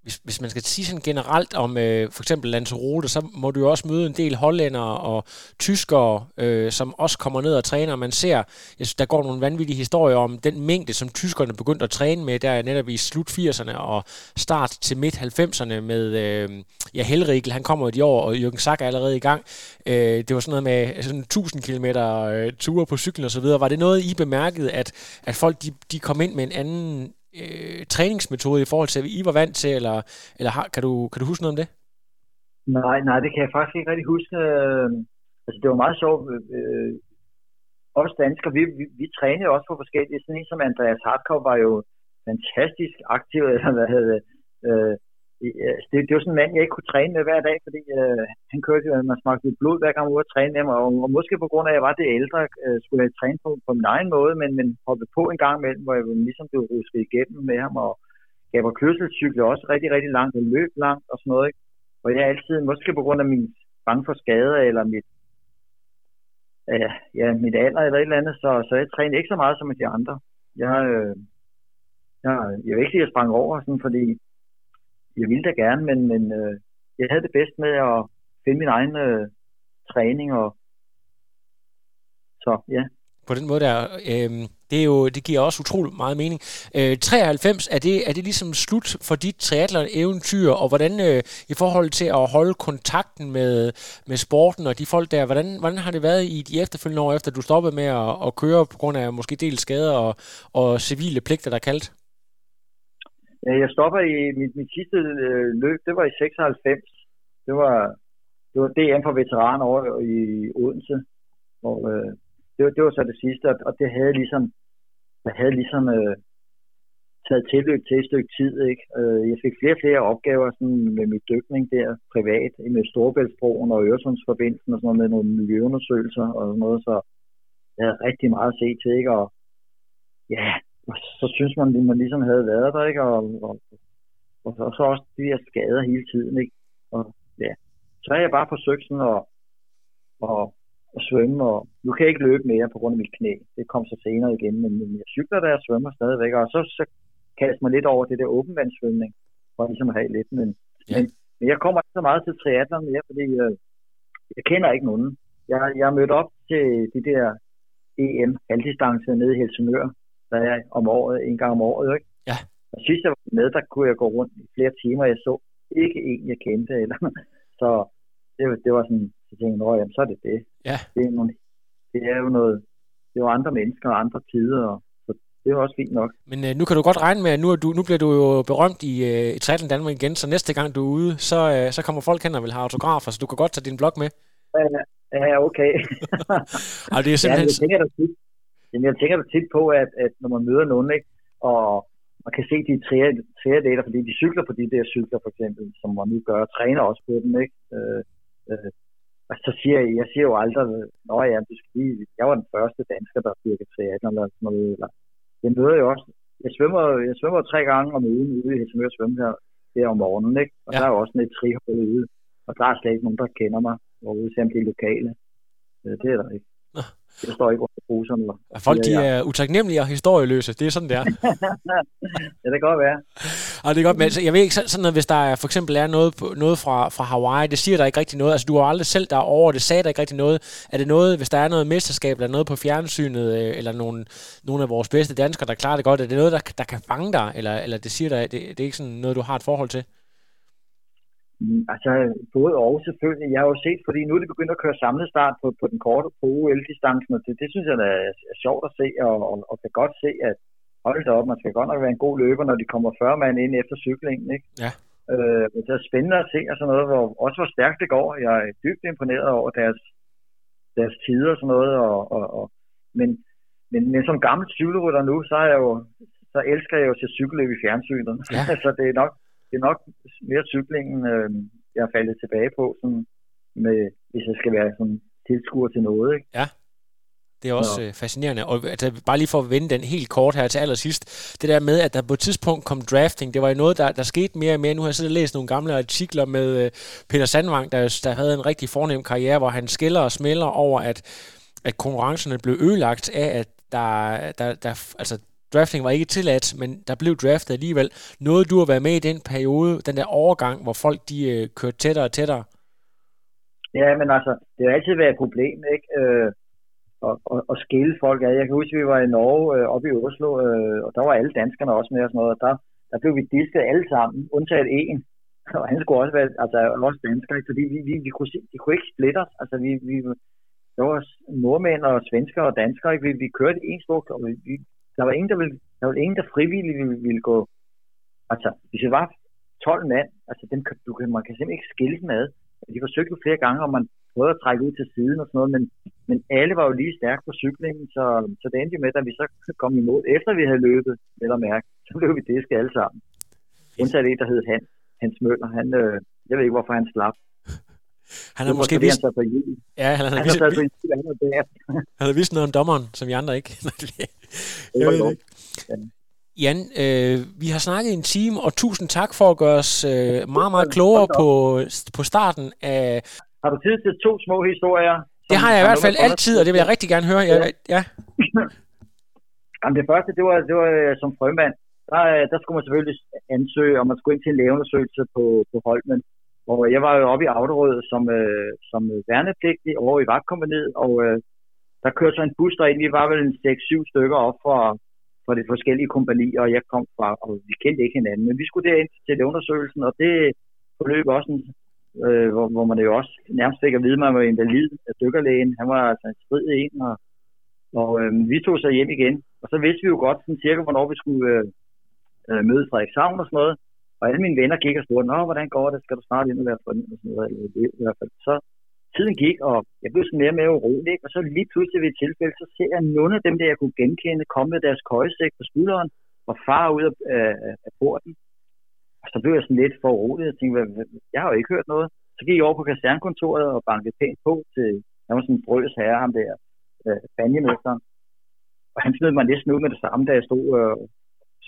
hvis, hvis man skal sige sådan generelt om øh, for eksempel Lanzarote, så må du jo også møde en del hollændere og tyskere, øh, som også kommer ned og træner. Man ser, jeg synes, der går nogle vanvittige historier om den mængde, som tyskerne begyndte at træne med, der netop i slut 80'erne og start til midt 90'erne med øh, ja, Helrikel, han kommer jo de år, og Jürgen Sack er allerede i gang. Øh, det var sådan noget med øh, sådan 1000 km øh, ture på cyklen og så videre. Var det noget, I bemærkede, at, at folk de, de kom ind med en anden øh, træningsmetode i forhold til, hvad I var vant til, eller, eller har, kan, du, kan du huske noget om det? Nej, nej, det kan jeg faktisk ikke rigtig huske. Øh, altså, det var meget sjovt. Øh, os danskere, vi, vi, vi trænede også på forskellige. Sådan en som Andreas Hartkov var jo fantastisk aktiv, eller hvad hedder øh, Øh, det, det var sådan en mand, jeg ikke kunne træne med hver dag, fordi øh, han kørte jo, man smagte blod hver gang ude at træne med mig, og, og måske på grund af, at jeg var det ældre, øh, skulle jeg træne på, på min egen måde, men, men hoppede på en gang imellem, hvor jeg ligesom blev rusket igennem med ham, og jeg var kørselscykler også rigtig, rigtig langt, og løb langt og sådan noget, ikke? Og jeg altid, måske på grund af min bange for skader, eller mit, øh, ja, mit alder eller et eller andet, så, så jeg trænede ikke så meget som de andre. Jeg, øh, jeg, jeg vil ikke sige, at jeg sprang over, sådan, fordi jeg ville da gerne, men, men øh, jeg havde det bedst med at finde min egen øh, træning. Og, så ja. På den måde der, øh, det, er jo, det giver også utrolig meget mening. Øh, 93, er det, er det ligesom slut for dit triathlon-eventyr, og hvordan øh, i forhold til at holde kontakten med, med sporten og de folk der, hvordan, hvordan har det været i de efterfølgende år, efter du stoppede med at, at køre på grund af måske dels skader og, og civile pligter, der kaldt? Øh, jeg stopper i mit, mit sidste øh, løb, det var i 96. Det var, det var DM for veteraner over i Odense. Og øh, det, var, det var så det sidste, og det havde ligesom, jeg havde ligesom øh, taget tilløb til et stykke tid. Ikke? Øh, jeg fik flere og flere opgaver sådan, med mit dykning der privat, med Storebæltsbroen og Øresundsforbindelsen og sådan noget med nogle miljøundersøgelser og sådan noget. Så, jeg havde rigtig meget at se til, ikke? Og ja, så synes man, at man ligesom havde været der, ikke? Og, og, og, og så også de her skader hele tiden, ikke? Og ja, så har jeg bare forsøgt sådan at, at, at svømme, og nu kan jeg ikke løbe mere på grund af mit knæ. Det kom så senere igen, men jeg cykler der, jeg svømmer stadigvæk, og så, så kaster mig lidt over det der åbenvandssvømning, for ligesom at have lidt, men, ja. men, men jeg kommer ikke så meget til triathlon mere, fordi øh, jeg kender ikke nogen. Jeg, jeg er mødt op til de der EM halvdistance nede i Helsingør, der er om året, en gang om året, ikke? Ja. Og sidst jeg var med, der kunne jeg gå rundt i flere timer, jeg så ikke en, jeg kendte, eller, så det, det var sådan, så tænkte jeg, jamen, så er det det. Ja. Det er, nogle, det er jo noget, det er jo andre mennesker og andre tider, og så det er også fint nok. Men øh, nu kan du godt regne med, at nu, er du, nu bliver du jo berømt i, øh, i Triathlon Danmark igen, så næste gang du er ude, så, øh, så kommer folk hen og vil have autografer, så du kan godt tage din blog med. Ja, ja okay. Ej, det er simpelthen... Ja, jeg tænker jamen, jeg tænker da tit på, at, at når man møder nogen, ikke, og man kan se de triatleter, fordi de cykler på de der cykler, for eksempel, som man nu gør, og træner også på dem, ikke? Øh, øh, og så siger jeg, jeg siger jo aldrig, nå ja, du skal lige, jeg var den første dansker, der dyrkede triathlon eller sådan noget. Eller, jeg møder jo også, jeg svømmer, jeg svømmer tre gange om ugen ude i Helsingør svømme her, der om morgenen, ikke? Og ja. der er jo også sådan et trihold ude, og der er slet ikke nogen, der kender mig, og ude selvom de er lokale. Det er der ikke. Jeg står ikke under bruserne. Og folk de er utaknemmelige og historieløse. Det er sådan, det er. ja, det kan godt være. Og det er godt, men altså, jeg ved ikke, sådan noget, hvis der er, for eksempel er noget, noget fra, fra Hawaii, det siger der ikke rigtig noget. Altså, du har aldrig selv derovre, det sagde der ikke rigtig noget. Er det noget, hvis der er noget mesterskab, eller noget på fjernsynet, øh, eller nogle, nogle af vores bedste danskere, der klarer det godt, er det noget, der, der kan fange dig, eller, eller det siger dig, det, det er ikke sådan noget, du har et forhold til? Mm, altså, både og selvfølgelig. Jeg har jo set, fordi nu er det begyndt at køre samlet start på, på den korte på OL-distancen, og det, det synes jeg er, er sjovt at se, og, og, og kan godt se, at hold da op, man skal godt nok være en god løber, når de kommer 40 mand ind efter cyklingen, ikke? Ja. Øh, det er spændende at se, og sådan noget, hvor, også hvor stærkt det går. Jeg er dybt imponeret over deres, deres tider og sådan noget, og, og, og men, men, men som gammel cykelrytter nu, så er jeg jo, så elsker jeg jo til cykelløb i fjernsynet. Ja. så det er nok, det er nok mere cyklingen, øh, jeg er faldet tilbage på, sådan med, hvis jeg skal være sådan tilskuer til noget. Ikke? Ja. Det er også ja. Øh, fascinerende. Og altså, bare lige for at vende den helt kort her til allersidst. Det der med, at der på et tidspunkt kom drafting, det var jo noget, der, der skete mere og mere. Nu har jeg siddet og læst nogle gamle artikler med uh, Peter Sandvang, der, der havde en rigtig fornem karriere, hvor han skiller og smelter over, at, at konkurrencerne blev ødelagt af, at der, der, der altså, drafting var ikke tilladt, men der blev draftet alligevel. Noget, du at være med i den periode, den der overgang, hvor folk de øh, kørte tættere og tættere? Ja, men altså, det har altid været et problem, ikke? Øh, og, og, og skille folk af. Jeg kan huske, at vi var i Norge, øh, oppe i Oslo, øh, og der var alle danskerne også med og sådan noget, og der, der blev vi disket alle sammen, undtaget en. Og han skulle også være, altså også dansker, fordi vi, vi, vi kunne, se, de kunne ikke splitte os. Altså vi, vi, der var nordmænd og svensker og danskere, ikke? Vi, vi kørte en stor, og vi, vi, der var ingen, der ville, der var ingen, der frivilligt ville, ville gå, altså, hvis det var 12 mand, altså, dem, du kan, man kan simpelthen ikke skille dem ad. Altså, de forsøgte jo flere gange, og man prøvede at trække ud til siden og sådan noget, men, men alle var jo lige stærke på cyklingen, så, så det endte jo med, at vi så kom i mål, efter vi havde løbet, vel at mærke, så blev vi det alle sammen. Undtaget det, der hed Hans, Hans Møller, han, øh, jeg ved ikke, hvorfor han slap. Han har måske vist... Ja, han har, vist... han har vist noget om dommeren, som vi andre ikke. jeg ved ikke. Jan, øh, vi har snakket en time, og tusind tak for at gøre os øh, meget, meget klogere på, på starten af... Har du tid til to små historier? Det har jeg i hvert fald altid, og det vil jeg rigtig gerne høre. Ja. ja. Jamen, det første, det var, det var øh, som frømand. Der, øh, der skulle man selvfølgelig ansøge, og man skulle ind til en lægeundersøgelse på, på Holmen. Og jeg var jo oppe i Auderød som, øh, som værnepligtig over i vagtkompaniet, og øh, der kørte så en bus derind. Vi var vel en 6-7 stykker op fra, fra de forskellige kompanier, og jeg kom fra, og vi kendte ikke hinanden. Men vi skulle derind til det undersøgelsen, og det forløb også en, øh, hvor, hvor man jo også nærmest fik at vide, at man var invalid af dykkerlægen. Han var altså en strid en, og, og øh, vi tog så hjem igen. Og så vidste vi jo godt sådan cirka, hvornår vi skulle øh, øh møde Frederikshavn og sådan noget. Og alle mine venner gik og spurgte, Nå, hvordan går det? Skal du snart ind og være fundet? Og sådan noget, eller det, i hvert fald. Så tiden gik, og jeg blev sådan mere og mere urolig. Ikke? Og så lige pludselig ved et tilfælde, så ser jeg nogle af dem, der jeg kunne genkende, komme med deres køjesæk på skulderen og far ud af, øh, af porten. Og så blev jeg sådan lidt for urolig. Jeg tænkte, jeg har jo ikke hørt noget. Så gik jeg over på kasernkontoret og bankede pænt på til, han var sådan en brøds herre, ham der, øh, banjemesteren. Og han smed mig næsten ud med det samme, da jeg stod øh,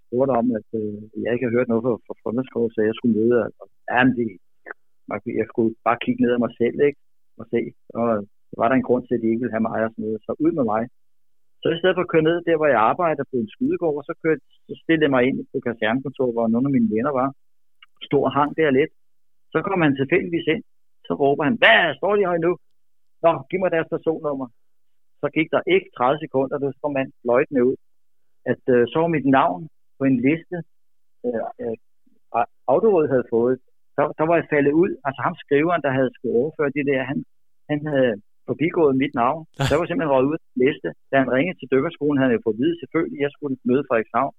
spurgte om, at øh, jeg ikke havde hørt noget fra, fra Frontenskov, så jeg skulle møde. Og, ja, men det, jeg skulle bare kigge ned ad mig selv, ikke? Og se. Og var der en grund til, at de ikke ville have mig og sådan noget. Så ud med mig. Så i stedet for at køre ned der, hvor jeg arbejder på en skydegård, så, kørte, så stillede jeg mig ind på kasernekontoret, hvor nogle af mine venner var. Stor hang der lidt. Så kom han tilfældigvis ind. Så råber han, hvad står de her nu? Nå, giv mig deres personnummer. Så gik der ikke 30 sekunder, så kom man fløjtende ud, at øh, så var mit navn på en liste, øh, øh, Autorådet havde fået. Så, der var jeg faldet ud. Altså ham skriveren, der havde skulle overføre det der, han, han havde forbigået mit navn. Så var simpelthen røget ud af liste. Da han ringede til dykkerskolen, havde jeg fået at vide selvfølgelig, at jeg skulle møde Frederikshavn.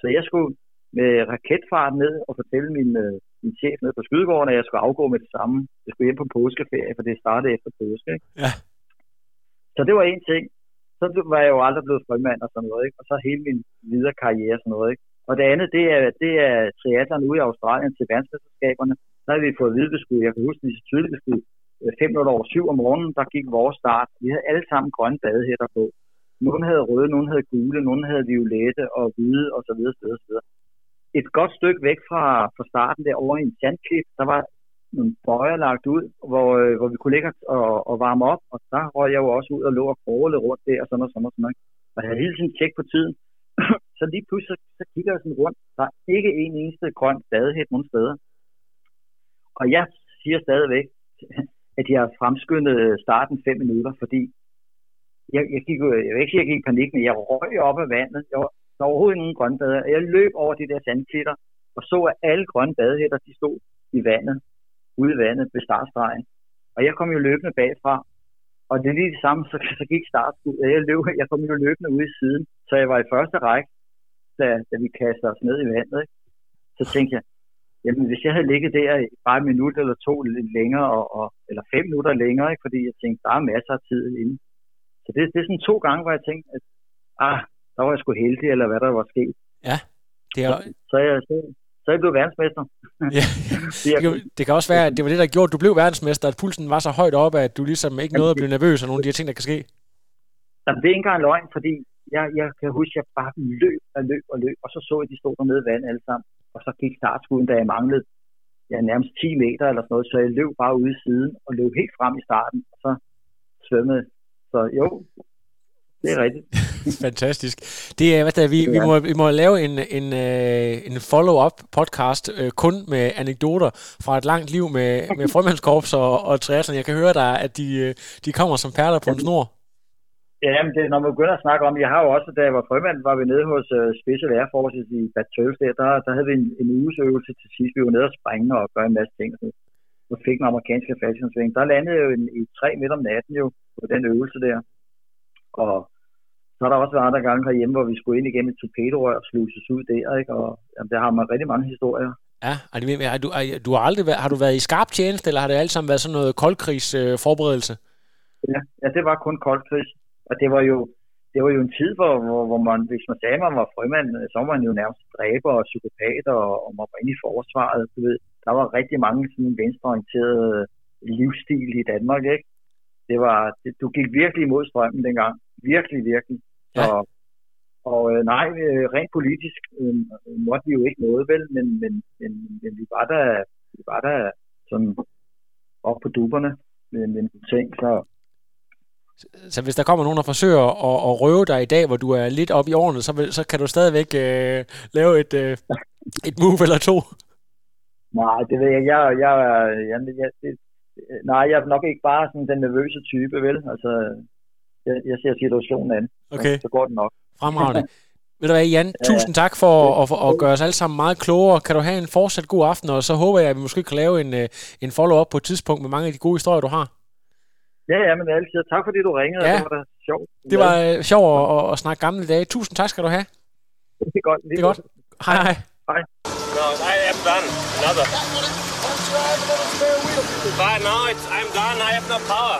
Så jeg skulle med raketfart ned og fortælle min, øh, min chef ned på skydegården, at jeg skulle afgå med det samme. Jeg skulle hjem på påskeferie, for det startede efter påske. Ikke? Ja. Så det var en ting. Så var jeg jo aldrig blevet frømand og sådan noget. Ikke? Og så hele min videre karriere og sådan noget. Ikke? Og det andet, det er, det er triathlon ude i Australien til verdensmesterskaberne. Der har vi fået at vide, vi skulle, jeg kan huske det så tydeligt, vi skulle øh, 5 minutter over 7 om morgenen, der gik vores start. Vi havde alle sammen grønne badehætter på. Nogle havde røde, nogle havde gule, nogle havde violette og hvide osv. videre. Et godt stykke væk fra, fra starten der over i en sandklip, der var nogle bøjer lagt ud, hvor, øh, hvor vi kunne ligge og, og varme op, og der røg jeg jo også ud og lå og kråle rundt der og sådan noget, sådan og sådan. Og jeg havde hele tiden tjek på tiden. så lige pludselig, så, så kigger jeg sådan rundt. Der er ikke en eneste grøn badehæt nogen steder. Og jeg siger stadigvæk, at jeg har fremskyndet øh, starten fem minutter, fordi jeg, jeg, gik, jeg vil ikke sige, jeg gik i panik, men jeg røg op af vandet. Jeg var, der var overhovedet ingen grønne bader. Jeg løb over de der sandklitter og så, at alle grønne badehætter, de stod i vandet, ude i vandet ved startstregen. Og jeg kom jo løbende bagfra, og det er lige det samme, så, så gik startskud. Jeg, løb, jeg kom jo løbende ude i siden, så jeg var i første række, da, da vi kastede os ned i vandet. Ikke? Så tænkte jeg, jamen hvis jeg havde ligget der bare en minut eller to lidt længere, og, og, eller fem minutter længere, ikke? fordi jeg tænkte, der er masser af tid inde. Så det, det er sådan to gange, hvor jeg tænkte, at ah, der var jeg sgu heldig, eller hvad der var sket. Ja, det er... Så, så, jeg, så, så jeg blev verdensmester. ja. det, kan, det kan også være, at det var det, der gjorde, at du blev verdensmester, at pulsen var så højt oppe, at du ligesom ikke nåede at blive nervøs af nogle af de her ting, der kan ske. Jamen, det er ikke engang løgn, fordi jeg, jeg kan huske, at jeg bare løb og løb og løb, og så så jeg, at de stod dernede i vandet alle sammen. Og så gik startskuden, da jeg manglede ja, nærmest 10 meter eller sådan noget, så jeg løb bare ude i siden og løb helt frem i starten, og så svømmede. Så jo, det er rigtigt. Fantastisk. Det er, hvad der, vi, vi, må, vi må lave en, en, øh, en follow-up podcast øh, kun med anekdoter fra et langt liv med, med frømandskorps og, og triathlon. Jeg kan høre dig, at de, øh, de kommer som perler på en snor. Ja, men det, når man begynder at snakke om, jeg har jo også, da jeg var frømand, var vi nede hos uh, Special Air Forces i Bad Tøls der, der, der havde vi en, en uges øvelse til sidst. Vi var nede og springe og gøre en masse ting. Og fik en amerikanske faldskærmsving. Der landede jo en, i tre midt om natten jo på den øvelse der. Og så har der også været andre gange herhjemme, hvor vi skulle ind igennem et torpedorør og sluses ud der, ikke? Og jamen, der har man rigtig mange historier. Ja, har du, du har, aldrig været, har du været i skarp tjeneste, eller har det alt sammen været sådan noget koldkrigs øh, forberedelse? Ja, ja, det var kun koldkrigs. Og det var jo, det var jo en tid, hvor, hvor, hvor man, hvis man sagde, at man var frømand, så var man jo nærmest dræber og psykopat, og, og man var inde i forsvaret. Du ved, der var rigtig mange sådan venstreorienterede livsstil i Danmark, ikke? Det var, det, du gik virkelig imod strømmen dengang. Virkelig, virkelig. Så, ja. Og øh, nej, øh, rent politisk øh, måtte vi jo ikke noget, vel, men, men, men, men vi var der, vi var der sådan op på duberne med, med ting, så så hvis der kommer nogen, der forsøger at, at røve dig i dag, hvor du er lidt op i årene, så, så kan du stadigvæk øh, lave et, øh, et move eller to. Nej, det ved jeg. Jeg, jeg, jeg, jeg det, nej, jeg er nok ikke bare sådan den nervøse type, vel? Altså, jeg, jeg ser situationen an. Okay. Så går det nok. Fremragende. Ved du hvad, Jan, tusind tak for at, for at gøre os alle sammen meget klogere. Kan du have en fortsat god aften, og så håber jeg, at vi måske kan lave en, øh, en follow-up på et tidspunkt med mange af de gode historier, du har. Ja, ja, men altid. Tak fordi du ringede, ja. det var da sjovt. Det var øh, sjovt at, at, at snakke gamle dage. Tusind tak skal du have. Det er godt. Det er godt. Hej, hej. Hej. No, I am done. Another. But now it's, I'm done. I have no power.